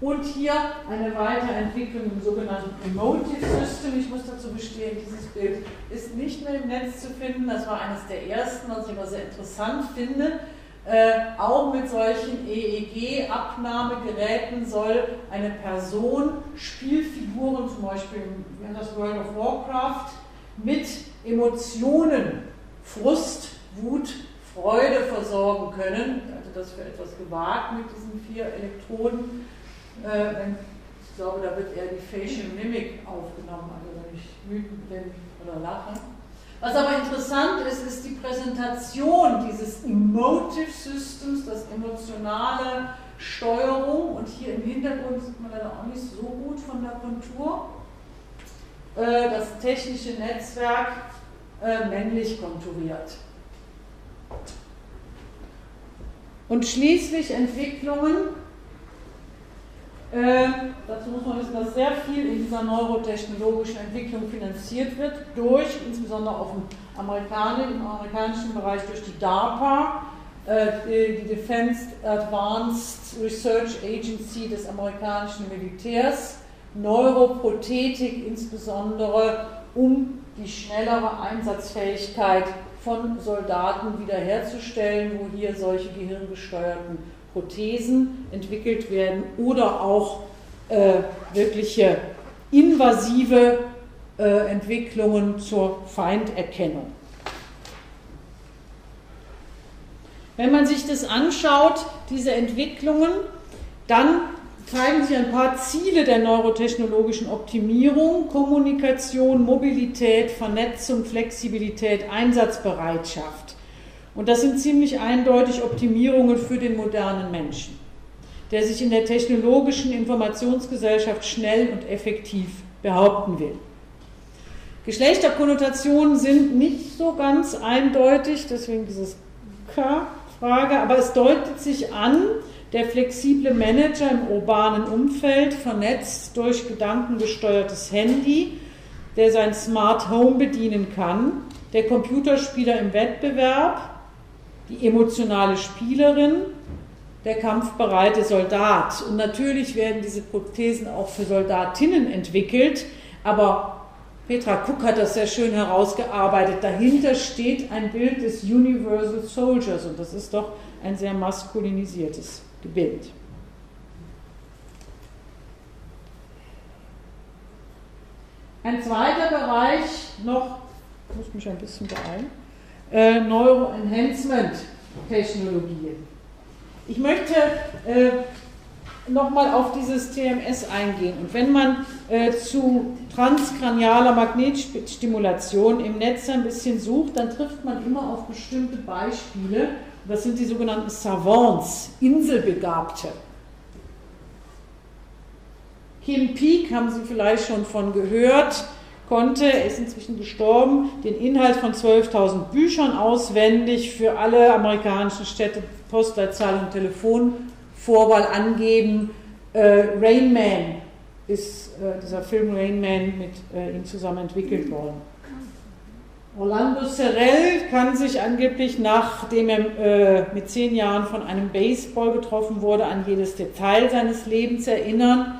Und hier eine Weiterentwicklung im sogenannten Emotive System. Ich muss dazu bestehen, dieses Bild ist nicht mehr im Netz zu finden. Das war eines der ersten, was ich immer sehr interessant finde. Äh, auch mit solchen EEG-Abnahmegeräten soll eine Person Spielfiguren, zum Beispiel in das World of Warcraft, mit Emotionen, Frust, Wut, Freude versorgen können. Ich halte das für etwas gewagt mit diesen vier Elektroden äh, ich glaube, da wird eher die Facial Mimic aufgenommen, also wenn ich wütend bin oder lache. Was aber interessant ist, ist die Präsentation dieses Emotive Systems, das emotionale Steuerung. Und hier im Hintergrund sieht man leider auch nicht so gut von der Kontur. Äh, das technische Netzwerk äh, männlich konturiert. Und schließlich Entwicklungen äh, dazu muss man wissen, dass sehr viel in dieser neurotechnologischen Entwicklung finanziert wird, durch, insbesondere auf dem Amerikaner, im amerikanischen Bereich, durch die DARPA, äh, die Defense Advanced Research Agency des amerikanischen Militärs, Neuroprothetik insbesondere, um die schnellere Einsatzfähigkeit von Soldaten wiederherzustellen, wo hier solche gehirngesteuerten Prothesen entwickelt werden oder auch äh, wirkliche invasive äh, Entwicklungen zur Feinderkennung. Wenn man sich das anschaut, diese Entwicklungen, dann zeigen sich ein paar Ziele der neurotechnologischen Optimierung, Kommunikation, Mobilität, Vernetzung, Flexibilität, Einsatzbereitschaft. Und das sind ziemlich eindeutig Optimierungen für den modernen Menschen, der sich in der technologischen Informationsgesellschaft schnell und effektiv behaupten will. Geschlechterkonnotationen sind nicht so ganz eindeutig, deswegen dieses K-Frage, aber es deutet sich an, der flexible Manager im urbanen Umfeld, vernetzt durch gedankengesteuertes Handy, der sein Smart Home bedienen kann, der Computerspieler im Wettbewerb, die emotionale Spielerin, der kampfbereite Soldat. Und natürlich werden diese Prothesen auch für Soldatinnen entwickelt, aber Petra Cook hat das sehr schön herausgearbeitet. Dahinter steht ein Bild des Universal Soldiers und das ist doch ein sehr maskulinisiertes Bild. Ein zweiter Bereich noch, ich muss mich ein bisschen beeilen, äh, Neuroenhancement-Technologien. Ich möchte äh, nochmal auf dieses TMS eingehen. Und wenn man äh, zu transkranialer Magnetstimulation im Netz ein bisschen sucht, dann trifft man immer auf bestimmte Beispiele. Das sind die sogenannten Savants, Inselbegabte. Kim Peek, haben Sie vielleicht schon von gehört, konnte, er ist inzwischen gestorben, den Inhalt von 12.000 Büchern auswendig für alle amerikanischen Städte, Postleitzahl und Telefonvorwahl angeben. Äh, Rain Man ist äh, dieser Film Rain Man mit äh, ihm zusammen entwickelt worden. Orlando Serrell kann sich angeblich, nachdem er äh, mit zehn Jahren von einem Baseball getroffen wurde, an jedes Detail seines Lebens erinnern.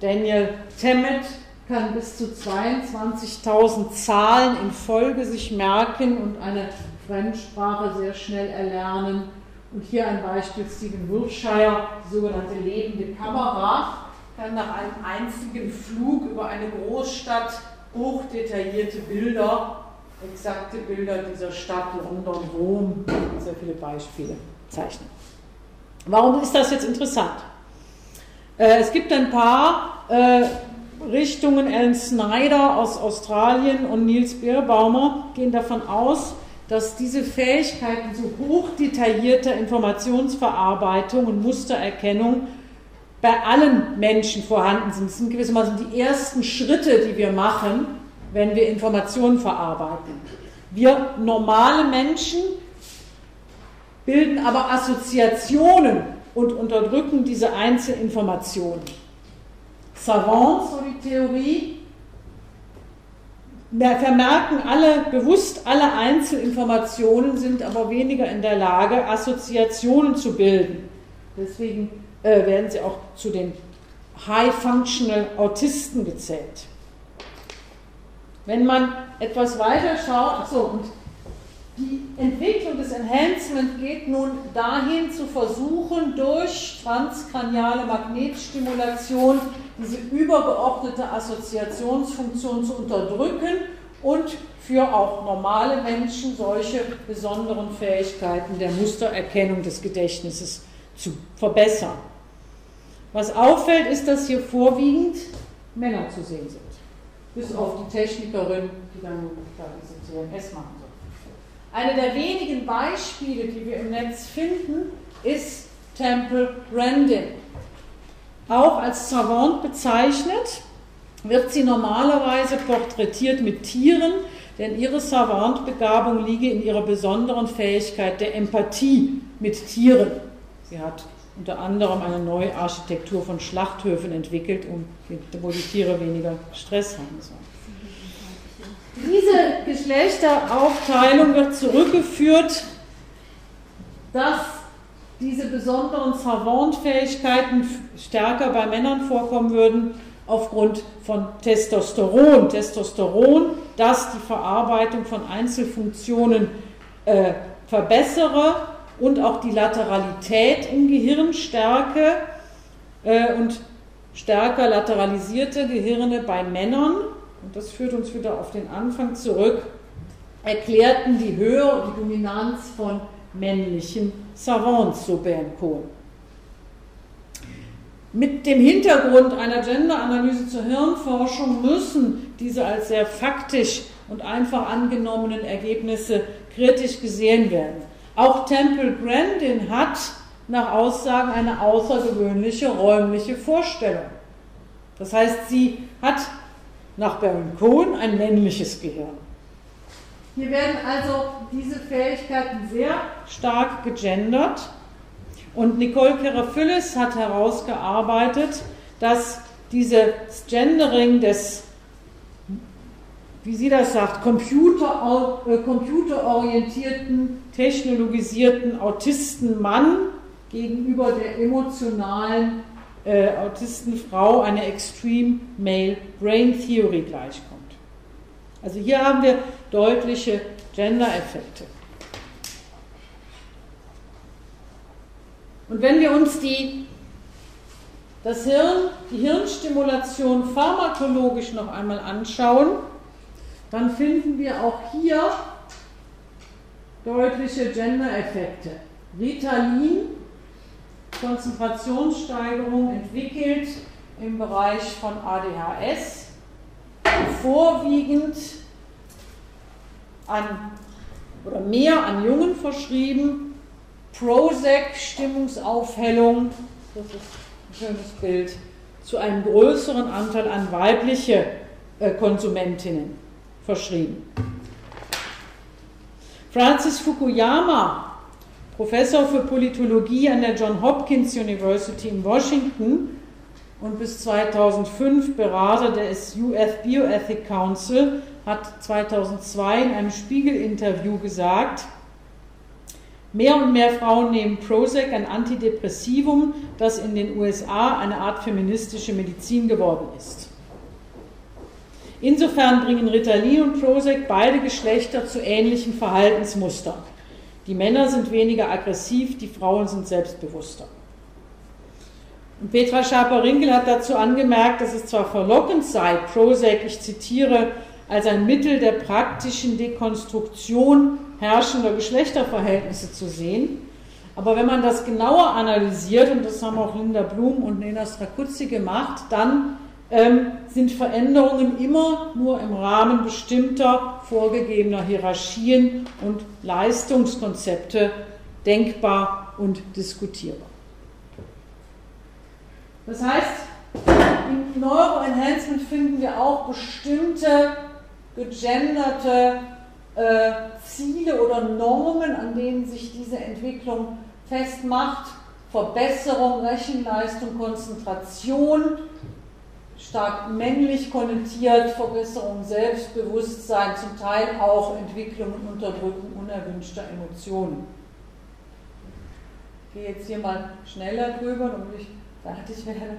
Daniel Tammet kann bis zu 22.000 Zahlen in Folge sich merken und eine Fremdsprache sehr schnell erlernen. Und hier ein Beispiel Stephen Wilshire, die sogenannte lebende Kamera, kann nach einem einzigen Flug über eine Großstadt hochdetaillierte Bilder, exakte Bilder dieser Stadt, London, Rom, sehr viele Beispiele zeichnen. Warum ist das jetzt interessant? Äh, es gibt ein paar äh, Richtungen. Alan Snyder aus Australien und Niels Bierbaumer gehen davon aus, dass diese Fähigkeiten zu hochdetaillierter Informationsverarbeitung und Mustererkennung bei allen Menschen vorhanden sind. Das sind gewissermaßen die ersten Schritte, die wir machen, wenn wir Informationen verarbeiten. Wir normale Menschen bilden aber Assoziationen und unterdrücken diese Einzelinformationen. Savants, so die Theorie, vermerken alle bewusst alle Einzelinformationen, sind aber weniger in der Lage, Assoziationen zu bilden. Deswegen äh, werden sie auch zu den High-Functional Autisten gezählt. Wenn man etwas weiter schaut, achso, und die Entwicklung des Enhancement geht nun dahin zu versuchen, durch transkraniale Magnetstimulation diese übergeordnete Assoziationsfunktion zu unterdrücken und für auch normale Menschen solche besonderen Fähigkeiten der Mustererkennung des Gedächtnisses zu verbessern. Was auffällt, ist, dass hier vorwiegend Männer zu sehen sind. Bis auf die Technikerin, die dann da diese CMS machen. Eine der wenigen Beispiele, die wir im Netz finden, ist Temple Grandin. Auch als Savant bezeichnet, wird sie normalerweise porträtiert mit Tieren, denn ihre Savant-Begabung liege in ihrer besonderen Fähigkeit der Empathie mit Tieren. Sie hat unter anderem eine neue Architektur von Schlachthöfen entwickelt, um, wo die Tiere weniger Stress haben sollen. Diese Geschlechteraufteilung wird zurückgeführt, dass diese besonderen Savant-Fähigkeiten stärker bei Männern vorkommen würden aufgrund von Testosteron. Testosteron, das die Verarbeitung von Einzelfunktionen äh, verbessere und auch die Lateralität im Gehirn stärke äh, und stärker lateralisierte Gehirne bei Männern und das führt uns wieder auf den Anfang zurück, erklärten die Höhe und die Dominanz von männlichen Savants, so Ben Cohn. Mit dem Hintergrund einer Gender-Analyse zur Hirnforschung müssen diese als sehr faktisch und einfach angenommenen Ergebnisse kritisch gesehen werden. Auch Temple Grandin hat nach Aussagen eine außergewöhnliche räumliche Vorstellung. Das heißt, sie hat nach Baron Cohen ein männliches Gehirn. Hier werden also diese Fähigkeiten sehr stark gegendert. Und Nicole Keraphyllis hat herausgearbeitet, dass dieses Gendering des, wie sie das sagt, computer, äh, computerorientierten, technologisierten Autisten Mann gegenüber der emotionalen äh, Autistenfrau eine Extreme Male Brain Theory gleichkommt. Also hier haben wir deutliche Gender-Effekte. Und wenn wir uns die, das Hirn, die Hirnstimulation pharmakologisch noch einmal anschauen, dann finden wir auch hier deutliche Gender-Effekte. Ritalin, Konzentrationssteigerung entwickelt im Bereich von ADHS, vorwiegend an oder mehr an Jungen verschrieben. Prozac, Stimmungsaufhellung, das ist ein schönes Bild, zu einem größeren Anteil an weibliche äh, Konsumentinnen verschrieben. Francis Fukuyama, Professor für Politologie an der John Hopkins University in Washington und bis 2005 Berater des US Bioethic Council, hat 2002 in einem Spiegel-Interview gesagt, Mehr und mehr Frauen nehmen Prozac, ein Antidepressivum, das in den USA eine Art feministische Medizin geworden ist. Insofern bringen Ritalin und Prozac beide Geschlechter zu ähnlichen Verhaltensmustern. Die Männer sind weniger aggressiv, die Frauen sind selbstbewusster. Und Petra Schaper-Rinkel hat dazu angemerkt, dass es zwar verlockend sei, Prozac, ich zitiere, als ein Mittel der praktischen Dekonstruktion herrschender Geschlechterverhältnisse zu sehen. Aber wenn man das genauer analysiert, und das haben auch Linda Blum und Nena Strakuzzi gemacht, dann ähm, sind Veränderungen immer nur im Rahmen bestimmter vorgegebener Hierarchien und Leistungskonzepte denkbar und diskutierbar. Das heißt, im Neuroenhancement finden wir auch bestimmte gegenderte äh, Ziele oder Normen, an denen sich diese Entwicklung festmacht. Verbesserung, Rechenleistung, Konzentration, stark männlich konnotiert, Verbesserung Selbstbewusstsein, zum Teil auch Entwicklung und Unterdrückung unerwünschter Emotionen. Ich gehe jetzt hier mal schneller drüber, damit ich fertig werde.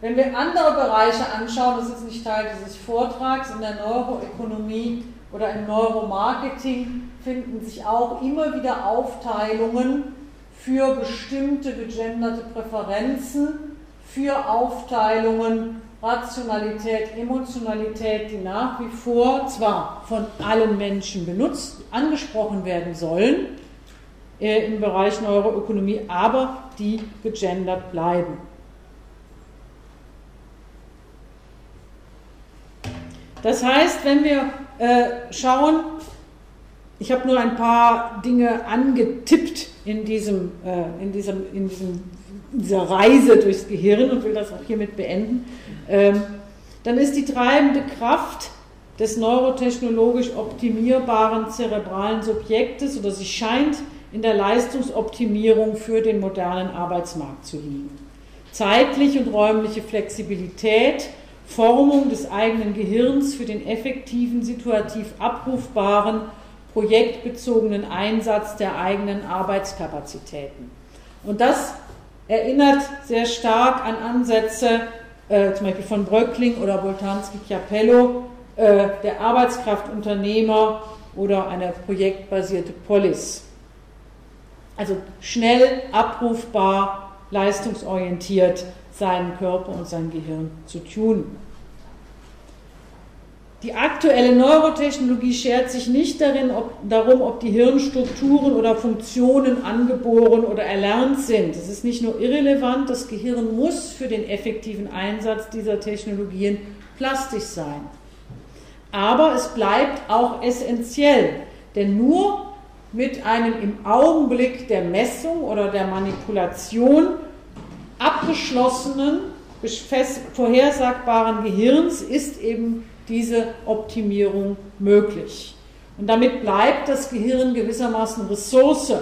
Wenn wir andere Bereiche anschauen, das ist nicht Teil dieses Vortrags, in der Neuroökonomie oder im Neuromarketing finden sich auch immer wieder Aufteilungen für bestimmte gegenderte Präferenzen, für Aufteilungen Rationalität, Emotionalität, die nach wie vor zwar von allen Menschen benutzt, angesprochen werden sollen äh, im Bereich Neuroökonomie, aber die gegendert bleiben. Das heißt, wenn wir äh, schauen, ich habe nur ein paar Dinge angetippt in, diesem, äh, in, diesem, in diesem, dieser Reise durchs Gehirn und will das auch hiermit beenden, ähm, dann ist die treibende Kraft des neurotechnologisch optimierbaren zerebralen Subjektes oder sie scheint in der Leistungsoptimierung für den modernen Arbeitsmarkt zu liegen. Zeitliche und räumliche Flexibilität, Formung des eigenen Gehirns für den effektiven, situativ abrufbaren, projektbezogenen Einsatz der eigenen Arbeitskapazitäten. Und das erinnert sehr stark an Ansätze, äh, zum Beispiel von Bröckling oder Boltanski-Chiapello, äh, der Arbeitskraftunternehmer oder eine projektbasierte Polis. Also schnell, abrufbar, leistungsorientiert seinen Körper und sein Gehirn zu tun. Die aktuelle Neurotechnologie schert sich nicht darin, ob, darum, ob die Hirnstrukturen oder Funktionen angeboren oder erlernt sind. Es ist nicht nur irrelevant, das Gehirn muss für den effektiven Einsatz dieser Technologien plastisch sein. Aber es bleibt auch essentiell, denn nur mit einem im Augenblick der Messung oder der Manipulation abgeschlossenen, vorhersagbaren Gehirns ist eben diese Optimierung möglich. Und damit bleibt das Gehirn gewissermaßen Ressource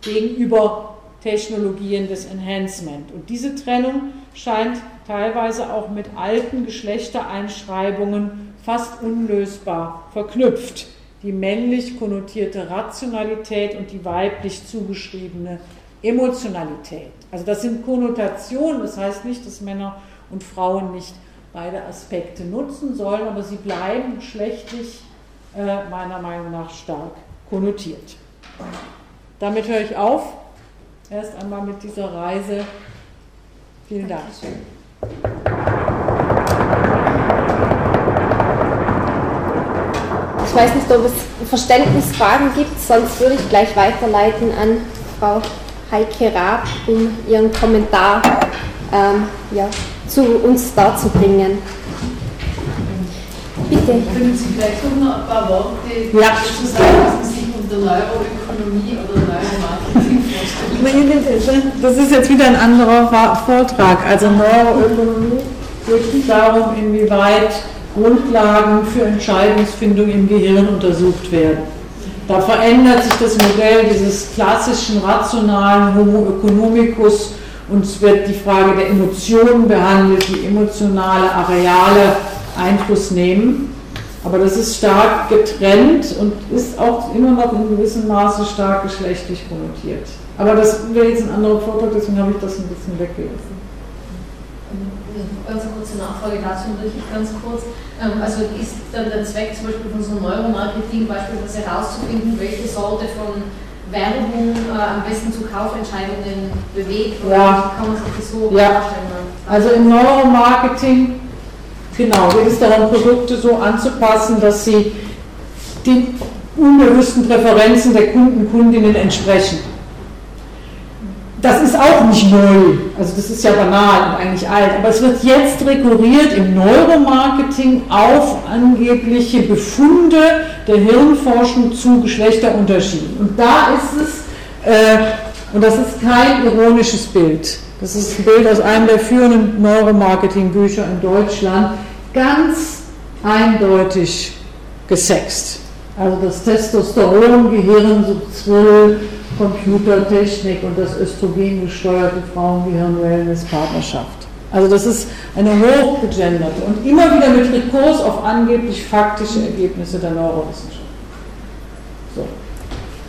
gegenüber Technologien des Enhancement. Und diese Trennung scheint teilweise auch mit alten Geschlechtereinschreibungen fast unlösbar verknüpft. Die männlich konnotierte Rationalität und die weiblich zugeschriebene Emotionalität. Also das sind Konnotationen, das heißt nicht, dass Männer und Frauen nicht beide Aspekte nutzen sollen, aber sie bleiben schlechtlich äh, meiner Meinung nach stark konnotiert. Damit höre ich auf. Erst einmal mit dieser Reise. Vielen Dank. Ich weiß nicht, ob es Verständnisfragen gibt, sonst würde ich gleich weiterleiten an Frau Heike Raab, um ihren Kommentar ähm, ja, zu uns darzubringen. Bitte. Können Sie vielleicht noch ein paar Worte ja. dazu sagen, was man sich unter Neuroökonomie oder Neuromarketing vorstellt? Das ist jetzt wieder ein anderer Vortrag. Also Neuroökonomie geht darum, inwieweit Grundlagen für Entscheidungsfindung im Gehirn untersucht werden. Da verändert sich das Modell dieses klassischen rationalen Homo economicus und es wird die Frage der Emotionen behandelt, die emotionale Areale Einfluss nehmen. Aber das ist stark getrennt und ist auch immer noch in gewissem Maße stark geschlechtlich konnotiert. Aber das wäre jetzt ein anderer Vortrag, deswegen habe ich das ein bisschen weggelassen. Ganz kurze Nachfrage dazu natürlich ganz kurz. Ähm, also ist dann der Zweck zum Beispiel von so einem Neuromarketing beispielsweise herauszufinden, welche Sorte von Werbung äh, am besten zu Kaufentscheidungen bewegt? Oder ja. kann man sich das so ja. vorstellen? Also im Neuromarketing Genau, geht es darum, Produkte so anzupassen, dass sie den unbewussten Präferenzen der Kunden, Kundinnen entsprechen. Das ist auch nicht neu, also das ist ja banal und eigentlich alt, aber es wird jetzt rekurriert im Neuromarketing auf angebliche Befunde der Hirnforschung zu Geschlechterunterschieden. Und da ist es, äh, und das ist kein ironisches Bild, das ist ein Bild aus einem der führenden Neuromarketing-Bücher in Deutschland, ganz eindeutig gesext. Also das Testosteron-Gehirn, Subthrill, Computertechnik und das östrogengesteuerte Frauengehirn-Wellness-Partnerschaft. Also das ist eine hochgegenderte und immer wieder mit Rekurs auf angeblich faktische Ergebnisse der Neurowissenschaft. So.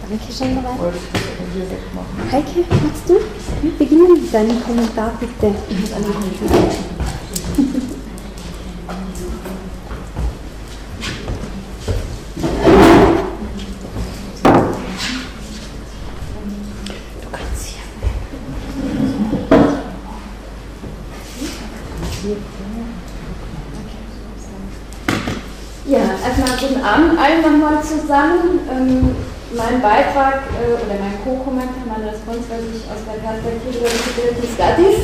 Danke schön, Heike, magst du beginnen mit deinem Kommentar, bitte? Ja, erstmal guten Abend allen nochmal zusammen. Ähm, mein Beitrag äh, oder mein Co-Kommentar, meine Response werde ich aus der Perspektive der Disability Studies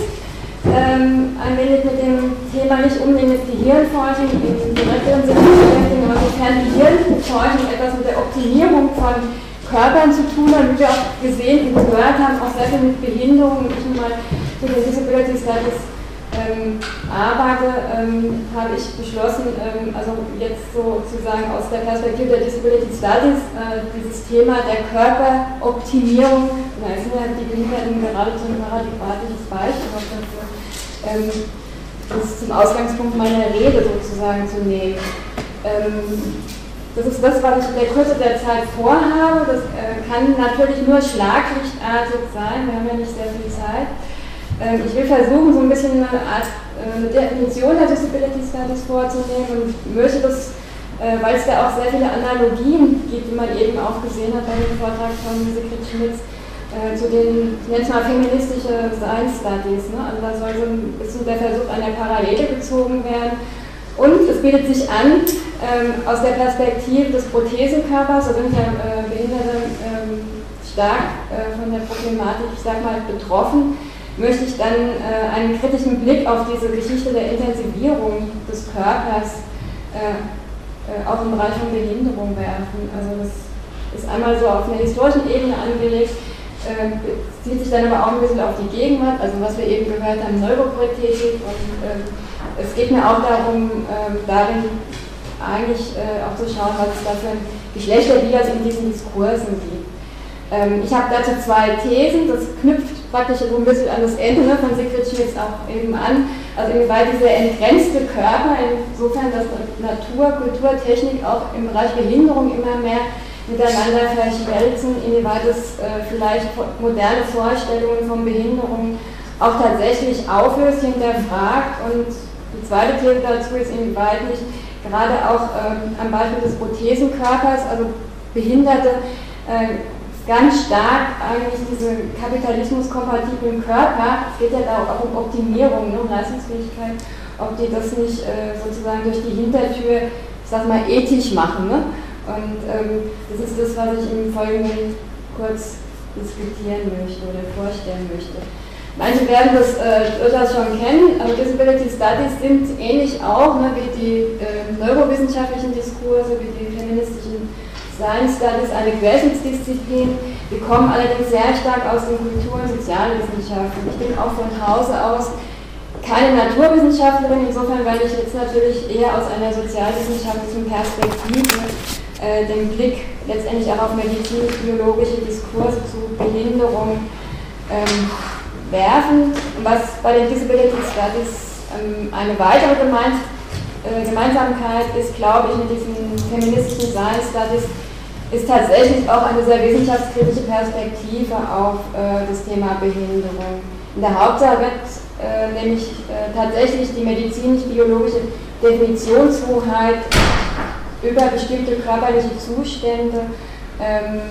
ähm, ein wenig mit dem Thema nicht unbedingt mit Gehirnforschung im direkteren Sinne beschäftigen, aber sofern Gehirnforschung etwas mit der Optimierung von Körpern zu tun hat, wie wir auch gesehen und gehört haben, auch sehr viel mit Behinderungen, nicht nur mal mit der Disability Studies ähm, arbeite, ähm, habe ich beschlossen, ähm, also jetzt sozusagen aus der Perspektive der Disability Studies äh, dieses Thema der Körperoptimierung, da sind ja die Behinderten gerade so ein paradigmatisches Beispiel ähm, das zum Ausgangspunkt meiner Rede sozusagen zu nehmen. Ähm, das ist das, was ich in der Kürze der Zeit vorhabe. Das äh, kann natürlich nur schlaglichtartig sein, wir haben ja nicht sehr viel Zeit. Ähm, ich will versuchen, so ein bisschen eine Art eine äh, Definition der Disability Studies vorzunehmen und möchte das, äh, weil es da auch sehr viele Analogien gibt, wie man eben auch gesehen hat bei dem Vortrag von Sigrid Schmitz, äh, zu den, ich nenne es mal feministische Science Studies. Ne? Also da soll so ein bisschen der Versuch einer Parallele gezogen werden. Und es bietet sich an, ähm, aus der Perspektive des Prothesenkörpers, da sind ja Behinderte ähm, stark von der Problematik, ich sag mal, betroffen, möchte ich dann äh, einen kritischen Blick auf diese Geschichte der Intensivierung des Körpers äh, äh, auch im Bereich von Behinderung werfen. Also das ist einmal so auf einer historischen Ebene angelegt, äh, zieht sich dann aber auch ein bisschen auf die Gegenwart, also was wir eben gehört haben, Neuroprothetik und äh, es geht mir auch darum, äh, darin eigentlich äh, auch zu schauen, was es da für Geschlechterbias in diesen Diskursen gibt. Ähm, ich habe dazu zwei Thesen, das knüpft praktisch so ein bisschen an das Ende ne, von Sigrid Schmitz auch eben an. Also inwieweit dieser entgrenzte Körper, insofern, dass Natur, Kultur, Technik auch im Bereich Behinderung immer mehr miteinander verschmelzen, inwieweit es äh, vielleicht moderne Vorstellungen von Behinderung auch tatsächlich auflöst, hinterfragt. Und die zweite These dazu ist, inwieweit nicht gerade auch ähm, am Beispiel des Prothesenkörpers, also Behinderte, äh, ganz stark eigentlich diese kapitalismuskompatiblen Körper, es geht ja da auch um Optimierung, ne, um Leistungsfähigkeit, ob die das nicht äh, sozusagen durch die Hintertür, ich sag mal, ethisch machen. Ne? Und ähm, das ist das, was ich im Folgenden kurz diskutieren möchte oder vorstellen möchte. Manche werden das äh, durchaus schon kennen, aber Disability Studies sind ähnlich auch ne, wie die äh, neurowissenschaftlichen Diskurse, wie die feministischen Science Studies eine Querschnittsdisziplin. Wir kommen allerdings sehr stark aus den Kultur- und Sozialwissenschaften. Ich bin auch von Hause aus keine Naturwissenschaftlerin, insofern weil ich jetzt natürlich eher aus einer sozialwissenschaftlichen Perspektive äh, den Blick letztendlich auch auf medizinisch-biologische Diskurse zu Behinderung ähm, werfen. Was bei den Disability Studies ähm, eine weitere Gemein äh, Gemeinsamkeit ist, glaube ich, mit diesen feministischen Science Studies ist tatsächlich auch eine sehr wissenschaftskritische Perspektive auf äh, das Thema Behinderung. In der Hauptsache wird äh, nämlich äh, tatsächlich die medizinisch-biologische Definitionshoheit über bestimmte körperliche Zustände ähm,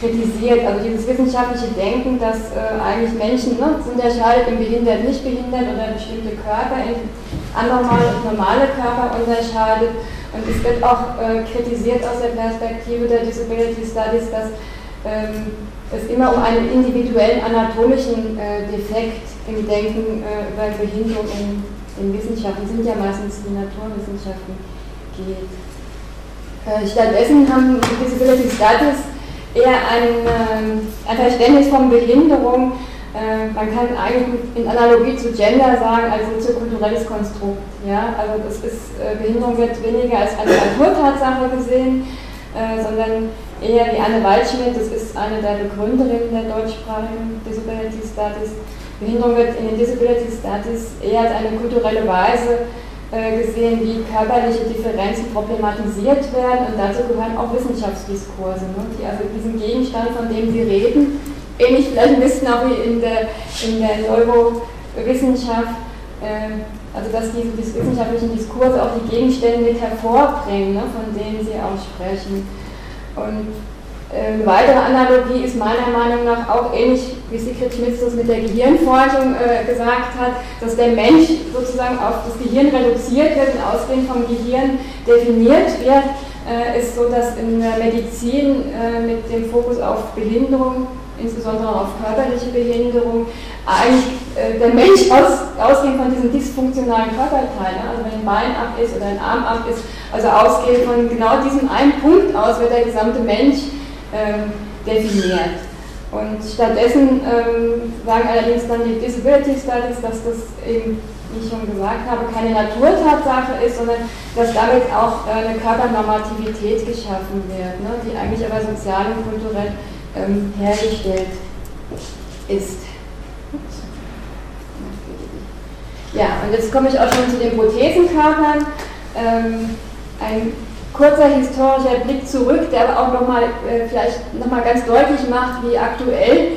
kritisiert. Also dieses wissenschaftliche Denken, dass äh, eigentlich Menschen ne, unterscheidet in behindert, nicht behindert oder bestimmte Körper in anormale und normale Körper unterscheidet und es wird auch äh, kritisiert aus der Perspektive der Disability Studies, dass ähm, es immer um einen individuellen anatomischen äh, Defekt im Denken äh, über Behinderung in, in Wissenschaften, sind ja meistens die Naturwissenschaften, geht. Äh, stattdessen haben die Disability Studies eher ein, ähm, ein Verständnis von Behinderung man kann eigentlich in Analogie zu Gender sagen, als soziokulturelles Konstrukt. Ja? Also das ist, äh, Behinderung wird weniger als eine Naturtatsache gesehen, äh, sondern eher wie Anne Waldschmidt, das ist eine der Begründerinnen der deutschsprachigen Disability Studies. Behinderung wird in den Disability Studies eher als eine kulturelle Weise gesehen, wie körperliche Differenzen problematisiert werden und dazu gehören auch Wissenschaftsdiskurse, ne, die also diesen Gegenstand, von dem Sie reden, ähnlich vielleicht ein bisschen auch wie in der, in der Neurowissenschaft, äh, also dass diese wissenschaftlichen Diskurse auch die Gegenstände mit hervorbringen, ne, von denen sie auch sprechen. Und äh, eine weitere Analogie ist meiner Meinung nach auch ähnlich, wie Sigrid Schmitz das mit der Gehirnforschung äh, gesagt hat, dass der Mensch sozusagen auf das Gehirn reduziert wird und ausgehend vom Gehirn definiert wird, äh, ist so, dass in der Medizin äh, mit dem Fokus auf Behinderung insbesondere auf körperliche Behinderung, eigentlich äh, der Mensch aus, ausgehend von diesem dysfunktionalen Körperteil, ne? also wenn ein Bein ab ist oder ein Arm ab ist, also ausgehend von genau diesem einen Punkt aus wird der gesamte Mensch ähm, definiert. Und stattdessen ähm, sagen allerdings dann die Disability Studies, dass das eben, wie ich schon gesagt habe, keine Naturtatsache ist, sondern dass damit auch äh, eine Körpernormativität geschaffen wird, ne? die eigentlich aber sozial und kulturell ähm, hergestellt ist. Ja, und jetzt komme ich auch schon zu den Prothesenkörpern. Ähm, ein kurzer historischer Blick zurück, der aber auch nochmal äh, vielleicht nochmal ganz deutlich macht, wie aktuell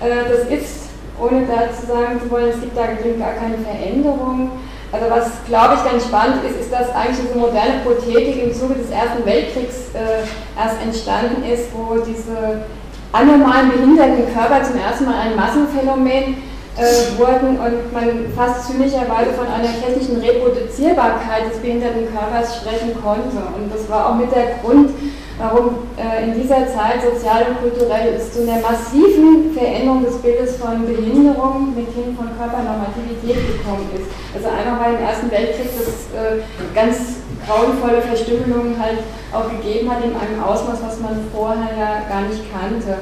äh, das ist, ohne da zu sagen zu wollen, es gibt da gar keine Veränderung. Also was, glaube ich, ganz spannend ist, ist, dass eigentlich diese moderne Prothetik im Zuge des Ersten Weltkriegs äh, erst entstanden ist, wo diese anormalen behinderten Körper zum ersten Mal ein Massenphänomen äh, wurden und man fast zynischerweise von einer technischen Reproduzierbarkeit des behinderten Körpers sprechen konnte. Und das war auch mit der Grund, warum äh, in dieser Zeit sozial und kulturell es zu einer massiven Veränderung des Bildes von Behinderung mit hin von Körpernormativität gekommen ist. Also einfach weil im Ersten Weltkrieg das äh, ganz grauenvolle Verstümmelungen halt auch gegeben hat in einem Ausmaß, was man vorher ja gar nicht kannte.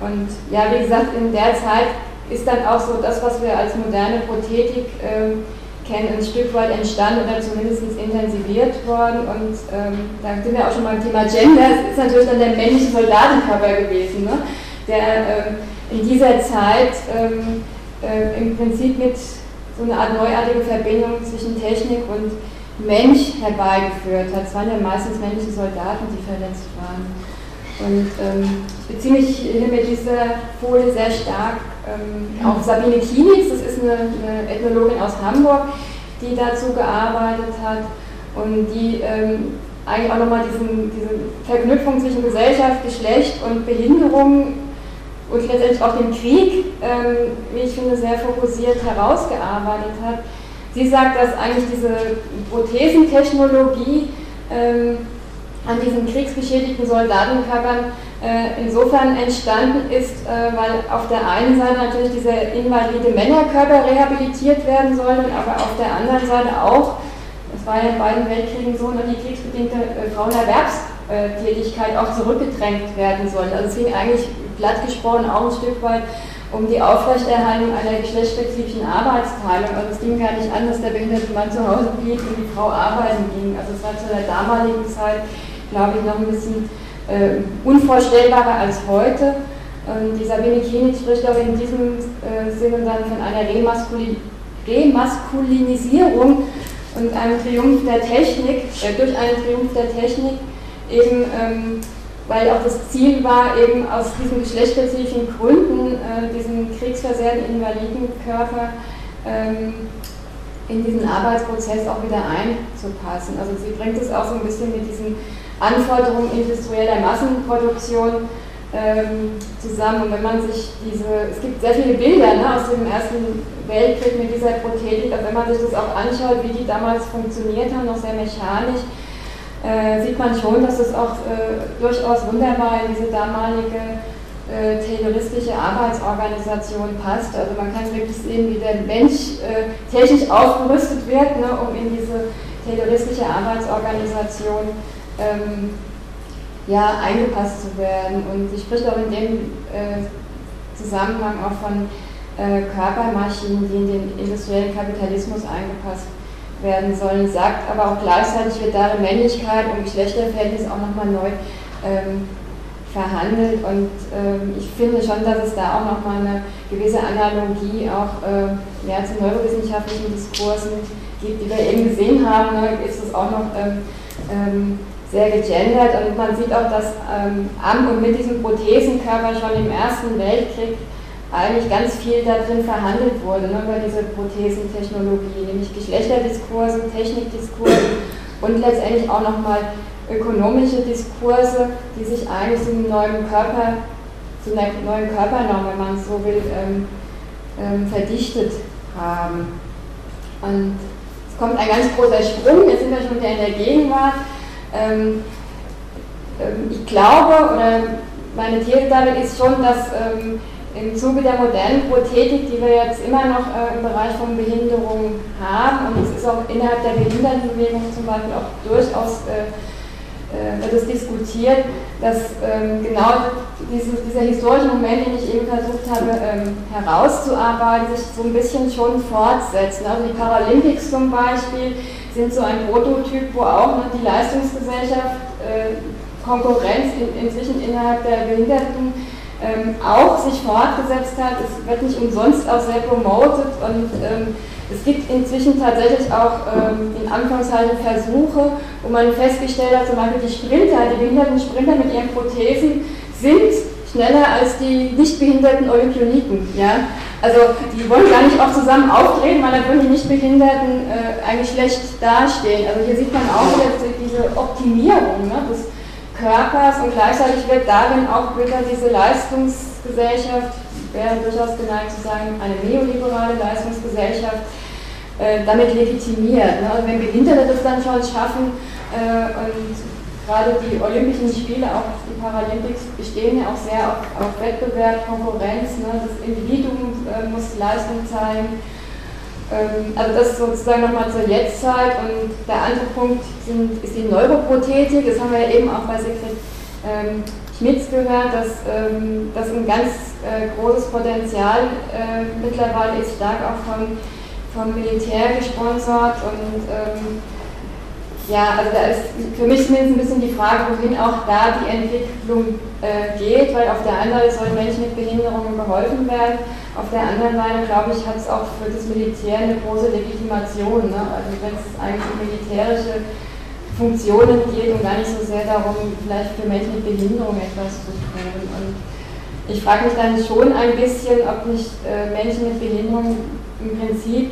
Und ja, wie gesagt, in der Zeit ist dann auch so das, was wir als moderne Prothetik äh, kennen, ein Stück weit entstanden oder zumindest intensiviert worden. Und ähm, da sind wir auch schon beim Thema Gender. Es ist natürlich dann der männliche Soldatenkörper gewesen, ne? der ähm, in dieser Zeit ähm, äh, im Prinzip mit so einer Art neuartige Verbindung zwischen Technik und Mensch herbeigeführt hat. Es waren ja meistens männliche Soldaten, die verletzt waren. Und ähm, ich beziehe mich hier mit dieser Folie sehr stark ähm, auf Sabine Kienitz, das ist eine, eine, Ethnologin aus Hamburg, die dazu gearbeitet hat und die ähm, eigentlich auch nochmal diese Verknüpfung zwischen Gesellschaft, Geschlecht und Behinderung und letztendlich auch dem Krieg, ähm, wie ich finde, sehr fokussiert herausgearbeitet hat. Sie sagt, dass eigentlich diese Prothesentechnologie ähm, an diesen kriegsbeschädigten Soldatenkörpern äh, insofern entstanden ist, äh, weil auf der einen Seite natürlich diese invalide Männerkörper rehabilitiert werden sollen, aber auf der anderen Seite auch, das war ja in beiden Weltkriegen so, die kriegsbedingte äh, Frauenerwerbstätigkeit auch zurückgedrängt werden sollen. Also es ging eigentlich platt gesprochen auch ein Stück weit um die Aufrechterhaltung einer geschlechtsspezifischen Arbeitsteilung. Also es ging gar nicht an, dass der behinderte Mann zu Hause blieb und die Frau arbeiten ging. Also es war zu der damaligen Zeit glaube ich, noch ein bisschen äh, unvorstellbarer als heute. Und die Sabine Kienitz spricht auch in diesem äh, Sinne dann von einer Remaskulin Remaskulinisierung und einem Triumph der Technik, äh, durch einen Triumph der Technik, eben ähm, weil auch das Ziel war, eben aus diesen geschlechtsspezifischen Gründen äh, diesen kriegsversehrten Invalidenkörper ähm, in diesen Arbeitsprozess auch wieder einzupassen. Also sie bringt es auch so ein bisschen mit diesen Anforderungen industrieller Massenproduktion ähm, zusammen. Und wenn man sich diese, es gibt sehr viele Bilder ne, aus dem Ersten Weltkrieg mit dieser Prothetik, aber wenn man sich das auch anschaut, wie die damals funktioniert haben, noch sehr mechanisch, äh, sieht man schon, dass es auch äh, durchaus wunderbar in diese damalige äh, tayloristische Arbeitsorganisation passt. Also man kann wirklich sehen, wie der Mensch äh, technisch aufgerüstet wird, ne, um in diese tayloristische Arbeitsorganisation ähm, ja, eingepasst zu werden. Und sie spricht auch in dem äh, Zusammenhang auch von äh, Körpermaschinen, die in den industriellen Kapitalismus eingepasst werden sollen, sagt aber auch gleichzeitig wird darin Männlichkeit und Geschlechterverhältnis auch nochmal neu ähm, verhandelt. Und ähm, ich finde schon, dass es da auch nochmal eine gewisse Analogie auch äh, ja, zu neurowissenschaftlichen Diskursen gibt, die wir eben gesehen haben, ne, ist es auch noch ähm, ähm sehr gegendert. Und man sieht auch, dass ähm, am und mit diesem Prothesenkörper schon im Ersten Weltkrieg eigentlich ganz viel darin verhandelt wurde, ne, über diese Prothesentechnologie, nämlich Geschlechterdiskurse, Technikdiskurse und letztendlich auch nochmal ökonomische Diskurse, die sich eigentlich zu einem neuen Körper, zu einer neuen Körpernorm, wenn man es so will, ähm, ähm, verdichtet haben. Und es kommt ein ganz großer Sprung, jetzt sind wir schon wieder in der Gegenwart. Ähm, ähm, ich glaube, oder meine These damit ist schon, dass ähm, im Zuge der modernen Prothetik, die wir jetzt immer noch äh, im Bereich von Behinderung haben, und es ist auch innerhalb der Behindertenbewegung zum Beispiel auch durchaus äh, äh, wird diskutiert, dass ähm, genau dieses, dieser historische Moment, den ich eben versucht habe ähm, herauszuarbeiten, sich so ein bisschen schon fortsetzt. Also die Paralympics zum Beispiel sind so ein Prototyp, wo auch noch die Leistungsgesellschaft äh, Konkurrenz in, inzwischen innerhalb der Behinderten ähm, auch sich fortgesetzt hat. Es wird nicht umsonst auch sehr promoted und ähm, es gibt inzwischen tatsächlich auch ähm, in Anführungszeichen Versuche, wo man festgestellt hat, zum Beispiel die Sprinter, die behinderten Sprinter mit ihren Prothesen sind schneller als die nicht behinderten Olympioniken. Ja? Also die wollen gar nicht auch zusammen auftreten, weil dann würden die Nichtbehinderten äh, eigentlich schlecht dastehen. Also hier sieht man auch diese Optimierung ne, des Körpers und gleichzeitig wird darin auch wieder diese Leistungsgesellschaft, wäre durchaus geneigt zu sagen, eine neoliberale Leistungsgesellschaft, äh, damit legitimiert. Ne? Also wenn Behinderte das dann schon schaffen äh, und gerade die Olympischen Spiele, auch die Paralympics, bestehen ja auch sehr auf, auf Wettbewerb, Konkurrenz. Ne? Das Individuum äh, muss Leistung zeigen. Ähm, also das sozusagen nochmal zur Jetztzeit und der andere Punkt sind, ist die Neuroprothetik. Das haben wir ja eben auch bei Sekret ähm, Schmitz gehört, dass ähm, das ein ganz äh, großes Potenzial äh, mittlerweile ist, stark auch vom, vom Militär gesponsert und ähm, ja, also da ist für mich zumindest ein bisschen die Frage, wohin auch da die Entwicklung äh, geht, weil auf der einen Seite sollen Menschen mit Behinderungen geholfen werden, auf der anderen Seite, glaube ich, hat es auch für das Militär eine große Legitimation. Ne? Also wenn es eigentlich um militärische Funktionen geht und gar nicht so sehr darum, vielleicht für Menschen mit Behinderung etwas zu tun. Und ich frage mich dann schon ein bisschen, ob nicht äh, Menschen mit Behinderung im Prinzip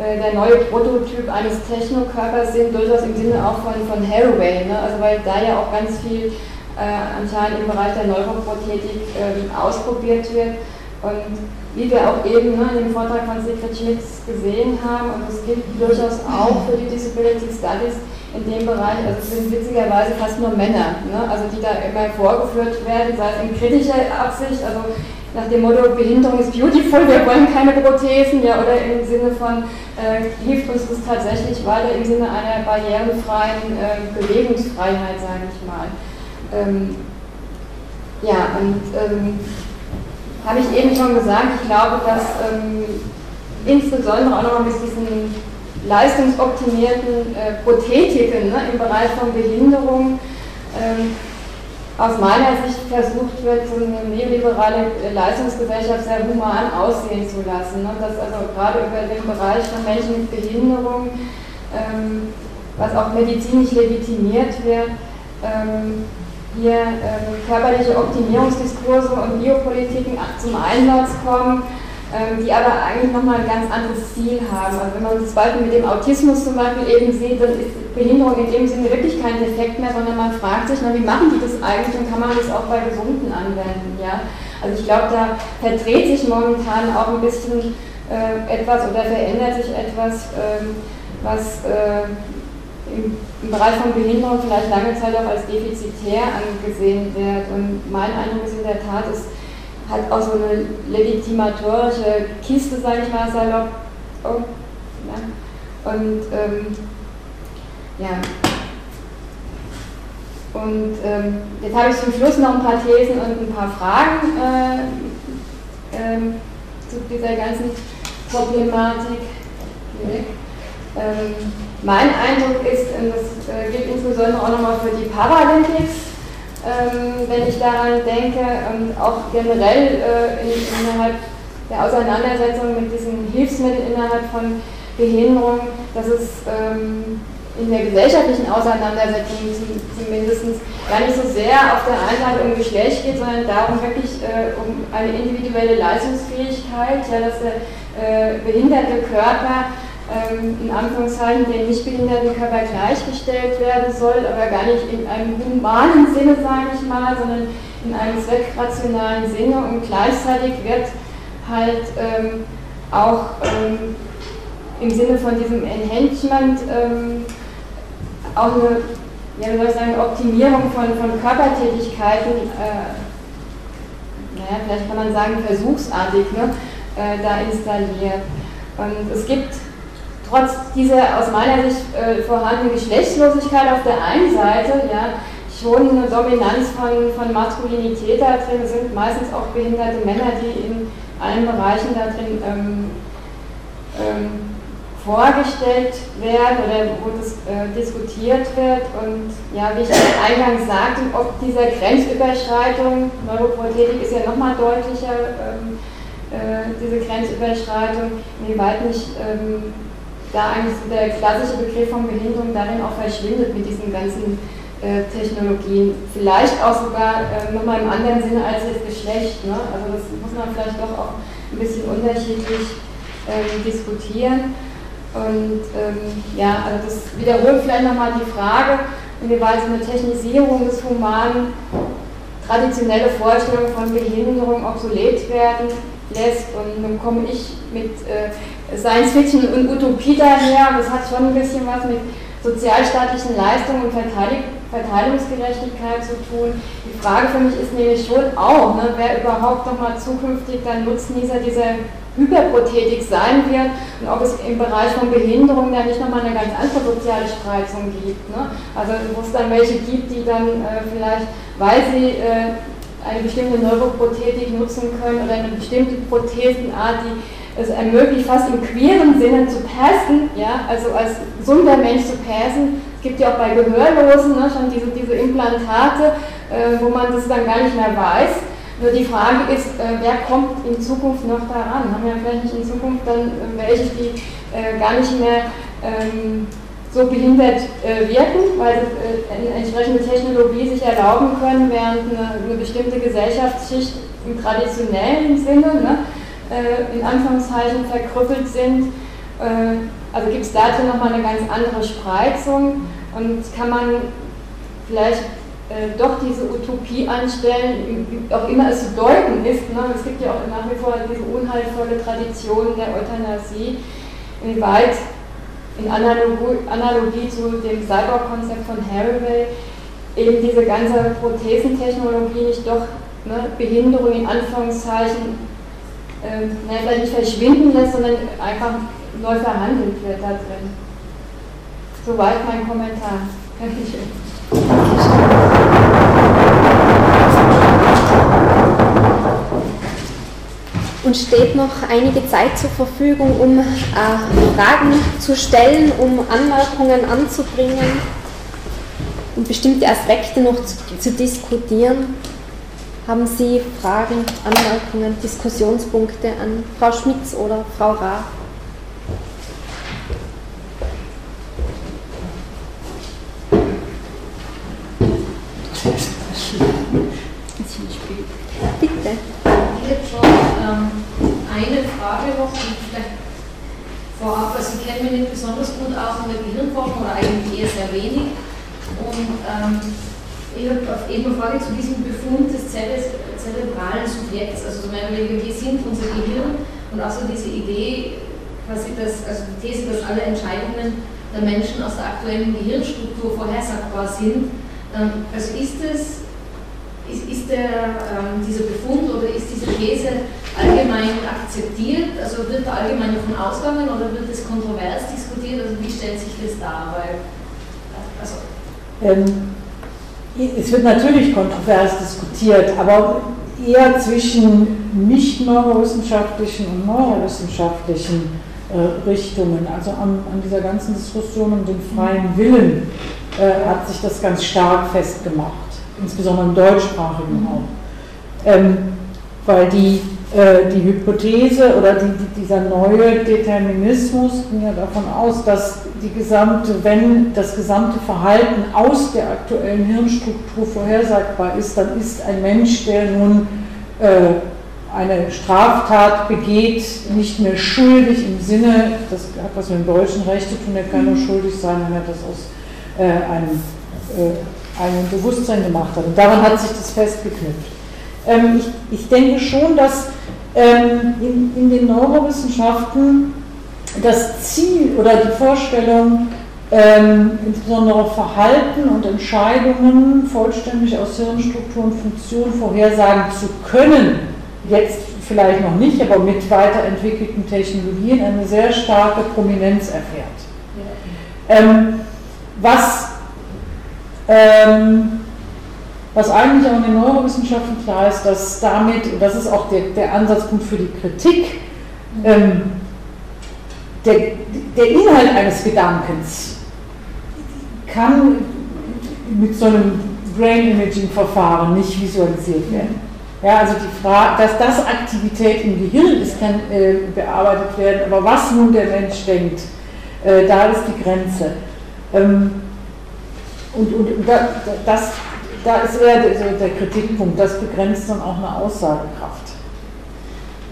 der neue Prototyp eines Technokörpers sind, durchaus im Sinne auch von, von Haraway, ne? also weil da ja auch ganz viel äh, anscheinend im Bereich der Neuroprothetik äh, ausprobiert wird. Und wie wir auch eben ne, in dem Vortrag von Sigrid Schmitz gesehen haben, und das gilt durchaus auch für die Disability Studies in dem Bereich, also es sind witzigerweise fast nur Männer, ne, also die da immer vorgeführt werden, sei es in kritischer Absicht, also nach dem Motto Behinderung ist beautiful, wir wollen keine Prothesen, ja, oder im Sinne von äh, hilft uns das tatsächlich weiter im Sinne einer barrierenfreien äh, Bewegungsfreiheit, sage ich mal. Ähm, ja, und ähm, habe ich eben schon gesagt, ich glaube, dass ähm, insbesondere auch nochmal mit diesen leistungsoptimierten äh, Prothetiken ne, im Bereich von Behinderung ähm, aus meiner Sicht versucht wird, so eine neoliberale Leistungsgesellschaft sehr human aussehen zu lassen. Ne? Dass also gerade über den Bereich von Menschen mit Behinderung, ähm, was auch medizinisch legitimiert wird, ähm, hier ähm, körperliche Optimierungsdiskurse und Biopolitiken zum Einsatz kommen die aber eigentlich nochmal ein ganz anderes Ziel haben. Also wenn man das Beispiel mit dem Autismus zum Beispiel eben sieht, dann ist Behinderung in dem Sinne wirklich kein Defekt mehr, sondern man fragt sich, na, wie machen die das eigentlich und kann man das auch bei Gesunden anwenden. Ja? Also ich glaube, da verdreht sich momentan auch ein bisschen äh, etwas oder verändert sich etwas, ähm, was äh, im, im, Bereich von Behinderung vielleicht lange Zeit auch als defizitär angesehen wird. Und mein Eindruck ist in der Tat, ist, hat auch so eine legitimatorische Kiste, sage ich mal, salopp. Oh, ja. Und ähm, ja. Und ähm, jetzt habe ich zum Schluss noch ein paar Thesen und ein paar Fragen äh, ähm, zu dieser ganzen Problematik. Ähm, mein Eindruck ist, und das äh, gilt insbesondere auch nochmal für die Paralympics, ähm, wenn ich daran denke und auch generell äh, in, innerhalb der Auseinandersetzung mit diesen Hilfsmitteln innerhalb von Behinderung, dass es ähm, in der gesellschaftlichen Auseinandersetzung zumindest gar nicht so sehr auf der einen Seite um Geschlecht geht, sondern darum wirklich äh, um eine individuelle Leistungsfähigkeit, ja, dass der äh, behinderte Körper ähm, in Anführungszeichen dem nichtbehinderten Körper gleichgestellt werden soll, aber gar nicht in einem humanen Sinne, sage ich mal, sondern in einem zweckrationalen Sinne und gleichzeitig wird halt ähm, auch ähm, im Sinne von diesem Enhancement ähm, auch eine, ja, wie soll ich sagen, Optimierung von, von Körpertätigkeiten, äh, naja, vielleicht kann man sagen versuchsartig, ne, äh, da installiert. Und es gibt trotz dieser aus meiner Sicht äh, vorhandenen Geschlechtslosigkeit auf der einen Seite, ja, schon eine Dominanz von, von Maskulinität da drin sind, meistens auch behinderte Männer, die in allen Bereichen da drin ähm, ähm, vorgestellt werden oder wo das äh, diskutiert wird. Und ja, wie ich eingangs sagte, ob dieser Grenzüberschreitung, Neuroprothetik ist ja nochmal deutlicher, ähm, äh, diese Grenzüberschreitung, inwieweit nicht ähm, da eigentlich der klassische Begriff von Behinderung darin auch verschwindet mit diesen ganzen äh, Technologien. Vielleicht auch sogar äh, nochmal im anderen Sinne als das Geschlecht. Ne? Also das muss man vielleicht doch auch ein bisschen unterschiedlich ähm, diskutieren. Und ähm, ja, also das wiederholt vielleicht nochmal die Frage, inwieweit eine Technisierung des Humanen traditionelle Vorstellungen von Behinderung obsolet werden lässt. Und dann komme ich mit äh, Science Fiction und Utopie daher. Das hat schon ein bisschen was mit sozialstaatlichen Leistungen und Verteilungsgerechtigkeit zu tun. Die Frage für mich ist nämlich schon auch, ne, wer überhaupt nochmal zukünftig dann Nutznießer dieser Hyperprothetik sein wird und ob es im Bereich von Behinderung dann nicht nochmal eine ganz andere soziale Spreizung gibt. Ne? Also wo es dann welche gibt, die dann äh, vielleicht, weil sie äh, eine bestimmte Neuroprothetik nutzen können oder eine bestimmte Prothesenart, die es ermöglicht, fast im queeren Sinne zu passen, ja, also als gesunder Mensch zu passen. Es gibt ja auch bei Gehörlosen ne, schon diese, diese Implantate, äh, wo man das dann gar nicht mehr weiß. Nur die Frage ist, äh, wer kommt in Zukunft noch daran? Haben wir vielleicht nicht in Zukunft dann äh, welche, die äh, gar nicht mehr ähm, so behindert äh, wirken, weil sie äh, eine entsprechende Technologie sich erlauben können, während eine, eine bestimmte Gesellschaftsschicht im traditionellen Sinne, ne, äh, in Anführungszeichen, verkrüppelt sind. also gibt es dazu nochmal eine ganz andere Spreizung und kann man vielleicht doch diese Utopie anstellen, wie auch immer es zu deuten ist. Ne? Es gibt ja auch nach wie vor diese unheilvolle Tradition der Euthanasie, inwieweit in Analogie, zu dem Cyborg-Konzept von Haraway eben diese ganze Prothesentechnologie nicht doch ne, Behinderung in Anführungszeichen äh, ne, vielleicht nicht verschwinden lässt, sondern einfach neu verhandelt wird da drin. Soweit mein Kommentar. Dankeschön. Und steht noch einige Zeit zur Verfügung, um äh, Fragen zu stellen, um Anmerkungen anzubringen, um bestimmte Aspekte noch zu, zu diskutieren. Haben Sie Fragen, Anmerkungen, Diskussionspunkte an Frau Schmitz oder Frau Rath? Bitte. Ich hätte schon ähm, eine Frage noch, vielleicht vorab, also ich kenne mich nicht besonders gut aus in der Gehirnforschung oder eigentlich eher sehr wenig. Und ähm, ich habe eben eine Frage zu diesem Befund des zerebralen Subjekts. Also meine wir sind unser Gehirn und auch so diese Idee, quasi dass, also die These, dass alle Entscheidungen der Menschen aus der aktuellen Gehirnstruktur vorhersagbar sind. Ähm, also ist es ist, ist der, ähm, dieser Befund oder ist diese These allgemein akzeptiert? Also wird da allgemein davon ausgegangen oder wird das kontrovers diskutiert? Also wie stellt sich das dar? Weil, also ähm, es wird natürlich kontrovers diskutiert, aber eher zwischen nicht neurowissenschaftlichen und neurowissenschaftlichen äh, Richtungen. Also an, an, dieser ganzen Diskussion um den freien Willen äh, hat sich das ganz stark festgemacht insbesondere im deutschsprachigen Raum. Ähm, weil die, äh, die Hypothese oder die, die, dieser neue Determinismus ging ja davon aus, dass die gesamte, wenn das gesamte Verhalten aus der aktuellen Hirnstruktur vorhersagbar ist, dann ist ein Mensch, der nun äh, eine Straftat begeht, nicht mehr schuldig im Sinne, das hat was mit dem deutschen Recht zu tun, er kann nur schuldig sein, wenn er das aus äh, einem äh, ein Bewusstsein gemacht hat. Und daran hat sich das festgeknüpft. Ähm, ich, ich, denke schon, dass ähm, in, in, den Neurowissenschaften das Ziel oder die Vorstellung, ähm, insbesondere Verhalten und Entscheidungen vollständig aus Hirnstruktur und Funktion vorhersagen zu können, jetzt vielleicht noch nicht, aber mit weiterentwickelten Technologien eine sehr starke Prominenz erfährt. Ja. Ähm, was ähm, was eigentlich auch in den Neurowissenschaften klar ist, dass damit, und das ist auch der, der Ansatzpunkt für die Kritik, ähm, der, der Inhalt eines Gedankens kann mit so einem Brain Imaging Verfahren nicht visualisiert werden. Ja, also die Frage, dass das Aktivität im Gehirn ist, kann äh, bearbeitet werden, aber was nun der Mensch denkt, äh, da ist die Grenze. Ähm, und, und da, das, da ist eher der, der Kritikpunkt, das begrenzt dann auch eine Aussagekraft.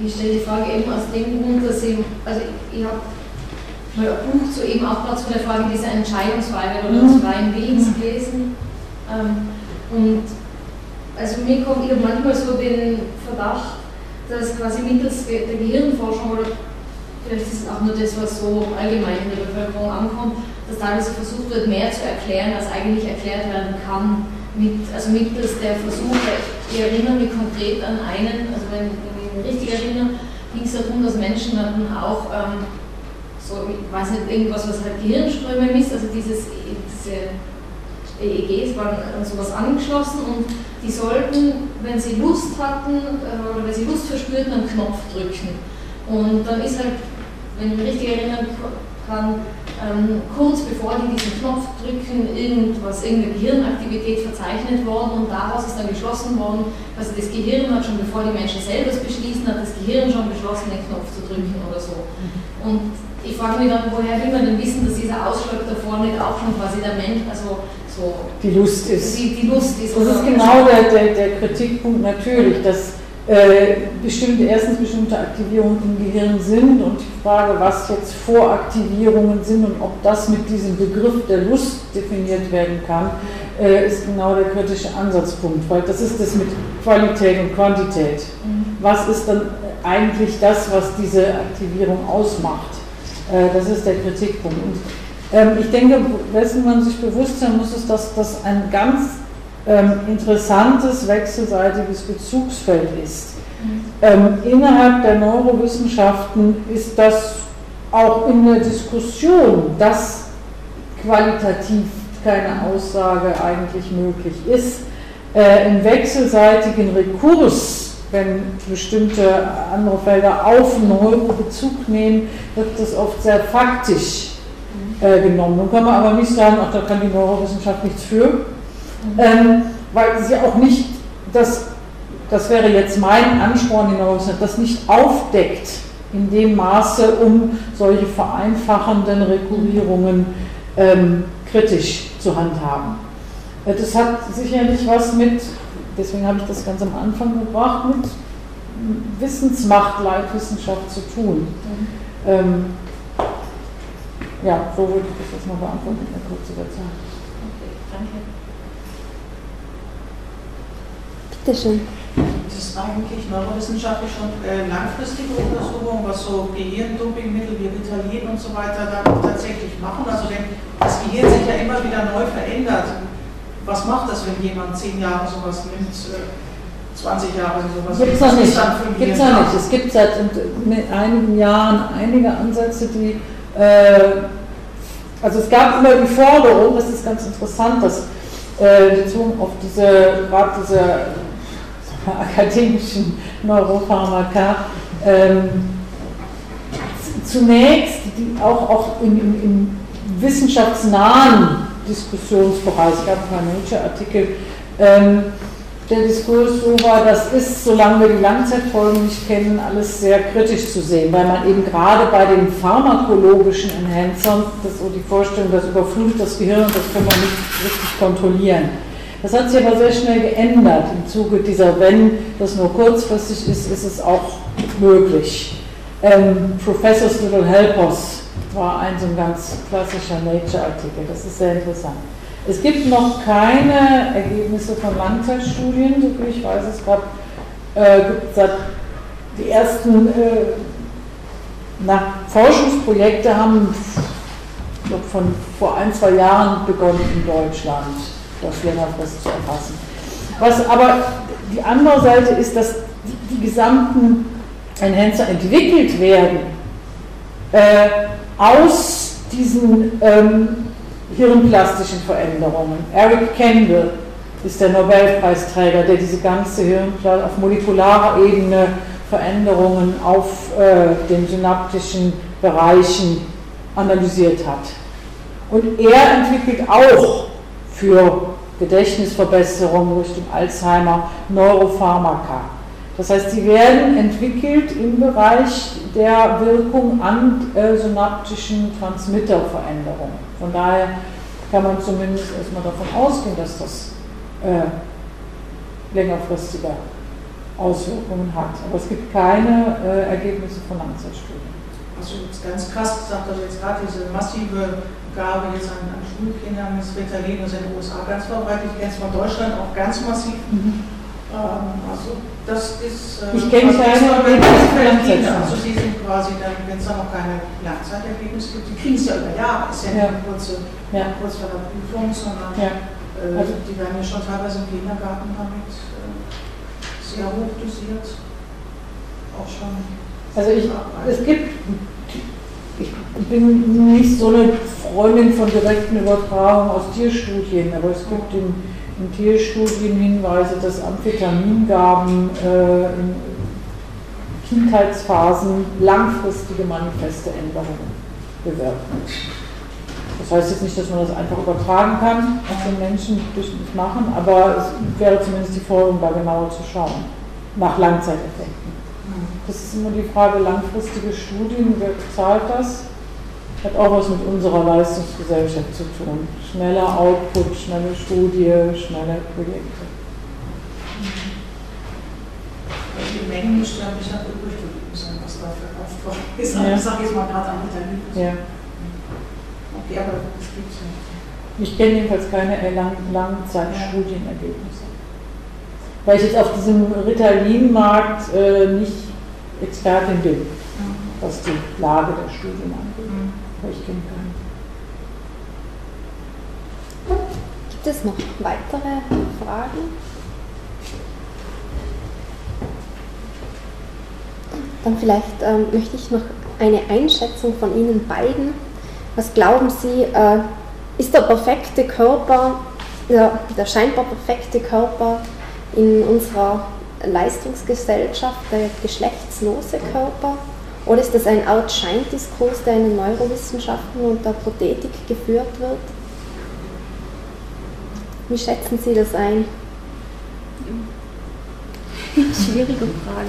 Ich stelle die Frage eben aus dem Grund, dass eben, also ich habe mal ein Buch zu eben auch gerade zu der Frage dieser Entscheidungsfreiheit oder des mhm. freien Willens mhm. gelesen. Ähm, und also mir kommt ich manchmal so den Verdacht, dass quasi mittels der Gehirnforschung oder vielleicht ist es auch nur das, was so allgemein in der Bevölkerung ankommt, dass teilweise versucht wird, mehr zu erklären, als eigentlich erklärt werden kann. Mit, also mittels der Versuche, ich erinnere mich konkret an einen, also wenn, wenn ich mich richtig erinnere, ging es darum, dass Menschen dann auch ähm, so, ich weiß nicht, irgendwas, was halt Gehirnströme misst, also dieses, diese EEGs waren an sowas angeschlossen und die sollten, wenn sie Lust hatten äh, oder wenn sie Lust verspürten, einen Knopf drücken. Und dann ist halt, wenn ich mich richtig erinnern kann, ähm, kurz bevor die diesen Knopf drücken, irgendwas, irgendeine Gehirnaktivität verzeichnet worden und daraus ist dann geschlossen worden, also das Gehirn hat schon, bevor die Menschen selber es beschließen, hat das Gehirn schon beschlossen, den Knopf zu drücken oder so. Und ich frage mich dann, woher will man denn wissen, dass dieser Ausschlag davor nicht auch schon quasi der Mensch, also so. Die Lust ist. Die, die Lust ist. Das ist genau der, der, der Kritikpunkt natürlich, dass bestimmte, erstens bestimmte Aktivierungen im Gehirn sind und die Frage, was jetzt Voraktivierungen sind und ob das mit diesem Begriff der Lust definiert werden kann, äh, ist genau der kritische Ansatzpunkt, weil das ist das mit Qualität und Quantität. Mhm. Was ist dann eigentlich das, was diese Aktivierung ausmacht? Äh, das ist der Kritikpunkt. Und ähm, ich denke, dessen man sich bewusst sein muss, ist, dass das ein ganz ähm, interessantes wechselseitiges Bezugsfeld ist. Mhm. Ähm, innerhalb der Neurowissenschaften ist das auch in der Diskussion, dass qualitativ keine Aussage eigentlich möglich ist, äh, im wechselseitigen Rekurs wenn bestimmte andere Felder auf Neuro Bezug nehmen, wird das oft sehr faktisch äh, genommen. Nun kann man aber nicht sagen, ach, da kann die Neurowissenschaft nichts für, ähm, weil sie auch nicht, das, das wäre jetzt mein Ansporn, die Neurowissenschaft, das nicht aufdeckt in dem Maße, um solche vereinfachenden Rekurrierungen ähm, kritisch zu handhaben. Äh, das hat sicherlich was mit deswegen habe ich das ganz am Anfang gebracht, mit Wissensmacht, Leitwissenschaft zu tun. Mhm. Ähm, ja, so würde ich das jetzt mal beantworten in der Kürze der Zeit. Okay, danke. Schön. Gibt es eigentlich neurowissenschaftlich schon äh, langfristige Untersuchungen, was so Gehirndopingmittel wie Ritalin und so weiter da tatsächlich machen? Also wenn das Gehirn sich ja immer wieder neu verändert, was macht das, wenn jemand zehn Jahre sowas nimmt, 20 äh, Jahre sowas Gibt es noch nicht. Gibt es noch nicht. Es gibt seit einigen Jahren einige Ansätze, die, äh, also es gab immer die Forderung, das ist ganz interessant, dass äh, bezogen auf diese, gerade diese akademischen Neuropharmaka, ähm, zunächst die auch, auch im, im, im wissenschaftsnahen Diskussionsbereich, es gab ein Nature-Artikel, ähm, der Diskurs so war, das ist, solange wir die Langzeitfolgen nicht kennen, alles sehr kritisch zu sehen, weil man eben gerade bei den pharmakologischen Enhancern, das so die Vorstellung, das überflutet das Gehirn, das können wir nicht richtig kontrollieren. Das hat sich aber sehr schnell geändert im Zuge dieser, wenn das nur kurzfristig ist, ist es auch möglich. Ähm, Professors Little Helpers war ein so ein ganz klassischer Nature-Artikel. Das ist sehr interessant. Es gibt noch keine Ergebnisse von Langzeitstudien, so wie ich weiß. Es gab äh, die ersten äh, na, Forschungsprojekte haben glaub, von vor ein, zwei Jahren begonnen in Deutschland, das zu erfassen. Was aber die andere Seite ist, dass die, die gesamten Enhancer entwickelt werden. Äh, aus diesen ähm, hirnplastischen Veränderungen. Eric Kendall ist der Nobelpreisträger, der diese ganze Hirnplastik auf molekularer Ebene Veränderungen auf äh, den synaptischen Bereichen analysiert hat. Und er entwickelt auch für Gedächtnisverbesserung Richtung Alzheimer Neuropharmaka. Das heißt, sie werden entwickelt im Bereich der Wirkung an äh, synaptischen Transmitterveränderungen. Von daher kann man zumindest erstmal davon ausgehen, dass das äh, längerfristige Auswirkungen hat. Aber es gibt keine äh, Ergebnisse von Langzeitstudien. Also jetzt ganz krass gesagt, also jetzt gerade diese massive Gabe jetzt an, an Schulkindern mit Ritalin ist in den USA ganz verbreitet, ich kenne es von Deutschland auch ganz massiv. Mhm ähm, also das ist. Äh, ich kenne keine Ergebnisse. Also die sind quasi dann, wenn es da noch keine Langzeitergebnisse gibt, die kriegen es ja über Jahre, ist ja, ja. nicht kurze, ja. kurz vor der Prüfung, sondern ja. äh, also, die werden ja schon teilweise im Kindergarten damit äh, sehr hoch dosiert. Auch schon. Also ich, es gibt, ich bin nicht so eine Freundin von direkten Übertragungen aus Tierstudien, aber es gibt in, in Tierstudien Hinweise, dass Amphetamingaben äh, in Kindheitsphasen langfristige manifeste Änderungen bewirken. Das heißt jetzt nicht, dass man das einfach übertragen kann auf den Menschen durch nicht machen, aber es wäre zumindest die Folgerung, da genauer zu schauen, nach Langzeiteffekten. Das ist immer die Frage, langfristige Studien, wer bezahlt das? Hat auch was mit unserer Leistungsgesellschaft zu tun. Schneller Output, schnelle Studie, schnelle Projekte. Die Mengen bisschen übrig geblieben sein, was da verkauft worden ist. Ja. Ich sage jetzt mal gerade am Vitamin. Ja. Okay, aber das gibt es ja. Ich kenne jedenfalls keine Lang Langzeitstudienergebnisse. Weil ich jetzt auf diesem Ritalin-Markt äh, nicht Expertin bin, was die Lage der Studien angeht. Aber ich kenne keine. Gibt es noch weitere Fragen? Dann vielleicht ähm, möchte ich noch eine Einschätzung von Ihnen beiden. Was glauben Sie, äh, ist der perfekte Körper, der, der scheinbar perfekte Körper in unserer Leistungsgesellschaft der geschlechtslose Körper? Oder ist das ein Out-Schein-Diskurs, der in den Neurowissenschaften und der Prothetik geführt wird? Wie schätzen Sie das ein? Schwierige Frage.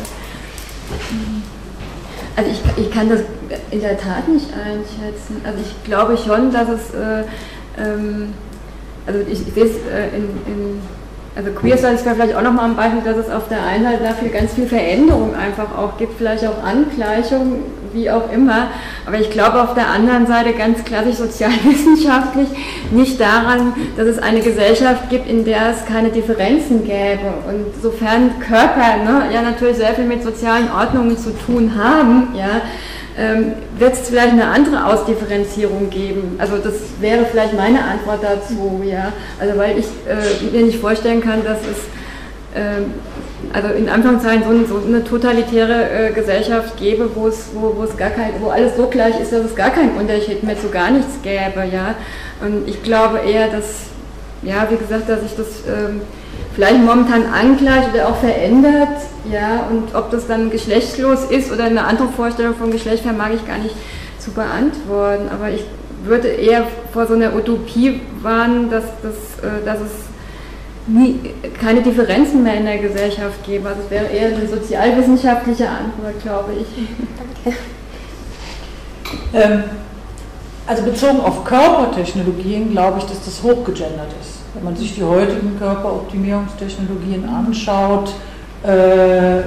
Also ich, ich kann das in der Tat nicht einschätzen. Also ich glaube schon, dass es, äh, ähm, also ich, ich sehe es äh, in, in, also Queer Science wäre vielleicht auch nochmal ein Beispiel, dass es auf der einen Seite dafür ganz viel Veränderung einfach auch gibt, vielleicht auch Angleichung, wie auch immer. Aber ich glaube auf der anderen Seite ganz klassisch sozialwissenschaftlich nicht daran, dass es eine Gesellschaft gibt, in der es keine Differenzen gäbe. Und sofern Körper ne, ja natürlich sehr viel mit sozialen Ordnungen zu tun haben, ja, ähm, wird es vielleicht eine andere Ausdifferenzierung geben. Also das wäre vielleicht meine Antwort dazu, ja. Also weil ich äh, mir nicht vorstellen kann, dass es ähm, also in Anfangszeichen so, so, eine totalitäre äh, Gesellschaft gäbe, wo es, wo, wo es gar kein, wo alles so gleich ist, dass es gar keinen Unterschied mehr zu gar nichts gäbe, ja. Und ich glaube eher, dass, ja, wie gesagt, dass sich das ähm, vielleicht momentan angleicht oder auch verändert, ja, und ob das dann geschlechtslos ist oder eine andere Vorstellung von Geschlecht vermag ich gar nicht zu beantworten. Aber ich würde eher vor so einer Utopie warnen, dass, dass, äh, dass es nie, keine Differenzen mehr in der Gesellschaft gäbe. Also es wäre eher eine sozialwissenschaftliche Antwort, glaube ich. Danke. Ähm, also bezogen auf Körpertechnologien glaube ich, dass das hochgegendert ist. Wenn man sich die heutigen Körperoptimierungstechnologien anschaut, äh,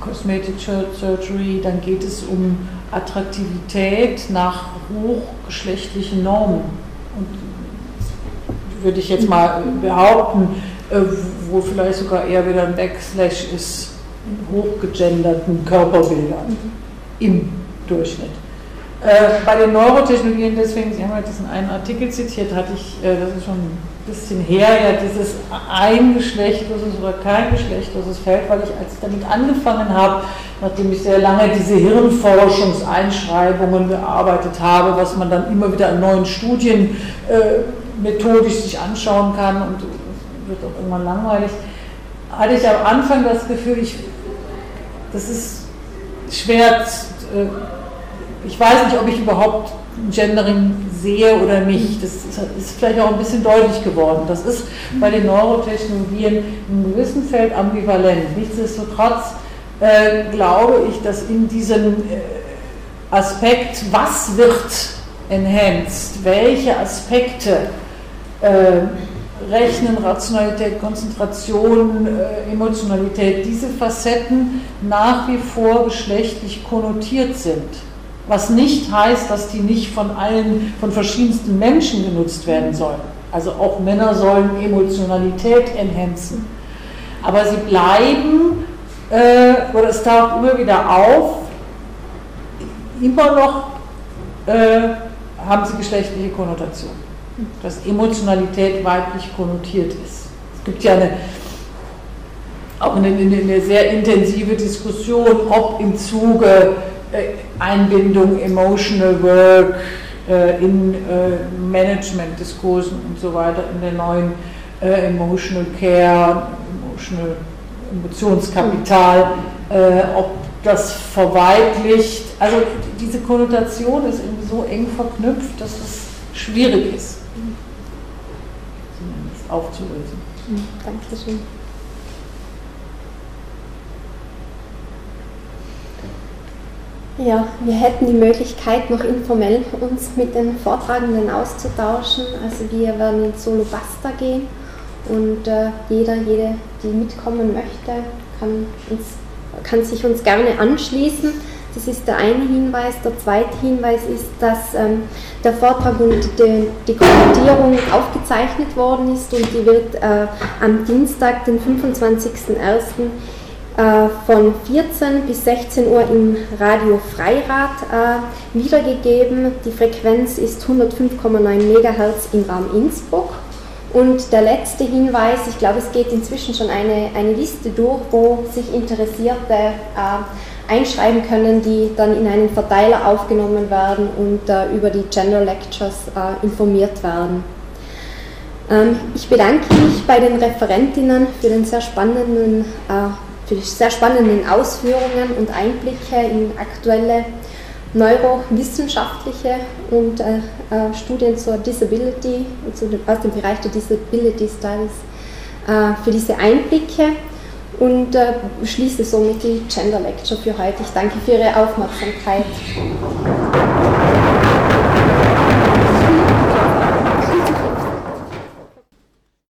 Cosmetic Surgery, dann geht es um Attraktivität nach hochgeschlechtlichen Normen. Und würde ich jetzt mal behaupten, äh, wo vielleicht sogar eher wieder ein Backslash ist in hochgegenderten Körperbildern im Durchschnitt. Äh, bei den Neurotechnologien, deswegen, Sie haben ja diesen einen Artikel zitiert, hatte ich, äh, das ist schon bisschen her, ja dieses ein geschlechtloses oder kein geschlechtloses Feld, weil ich, als ich damit angefangen habe, nachdem ich sehr lange diese Hirnforschungseinschreibungen bearbeitet habe, was man dann immer wieder in neuen Studien äh, methodisch sich anschauen kann und wird auch irgendwann langweilig, hatte ich am Anfang das Gefühl, ich, das ist schwer, äh, ich weiß nicht, ob ich überhaupt Gendering sehe oder nicht. Das ist vielleicht auch ein bisschen deutlich geworden. Das ist bei den Neurotechnologien in einem gewissen Feld ambivalent. Nichtsdestotrotz äh, glaube ich, dass in diesem äh, Aspekt, was wird enhanced, welche Aspekte äh, Rechnen, Rationalität, Konzentration, äh, Emotionalität, diese Facetten nach wie vor geschlechtlich konnotiert sind. Was nicht heißt, dass die nicht von allen, von verschiedensten Menschen genutzt werden sollen. Also auch Männer sollen Emotionalität enhancen. Aber sie bleiben, äh, oder es taucht immer wieder auf, immer noch äh, haben sie geschlechtliche Konnotation. Dass Emotionalität weiblich konnotiert ist. Es gibt ja eine, auch eine, eine sehr intensive Diskussion, ob im Zuge Einbindung, Emotional Work in Management-Diskursen und so weiter, in der neuen Emotional Care, Emotional Emotionskapital, ob das verweiblicht, also diese Konnotation ist irgendwie so eng verknüpft, dass es schwierig ist, zumindest aufzulösen. Mhm, Dankeschön. Ja, wir hätten die Möglichkeit, noch informell uns mit den Vortragenden auszutauschen. Also wir werden in Solo Basta gehen und äh, jeder, jede, die mitkommen möchte, kann, uns, kann sich uns gerne anschließen. Das ist der eine Hinweis. Der zweite Hinweis ist, dass ähm, der Vortrag und die, die Kommentierung aufgezeichnet worden ist und die wird äh, am Dienstag, den 25.01. Äh, von 14 bis 16 Uhr im Radio Freirad äh, wiedergegeben. Die Frequenz ist 105,9 MHz im Raum Innsbruck. Und der letzte Hinweis, ich glaube, es geht inzwischen schon eine, eine Liste durch, wo sich Interessierte äh, einschreiben können, die dann in einen Verteiler aufgenommen werden und äh, über die General Lectures äh, informiert werden. Ähm, ich bedanke mich bei den Referentinnen für den sehr spannenden äh, für die sehr spannenden Ausführungen und Einblicke in aktuelle neurowissenschaftliche und äh, äh, Studien zur Disability, dem, aus dem Bereich der Disability Studies, äh, für diese Einblicke und äh, schließe somit die Gender Lecture für heute. Ich danke für Ihre Aufmerksamkeit.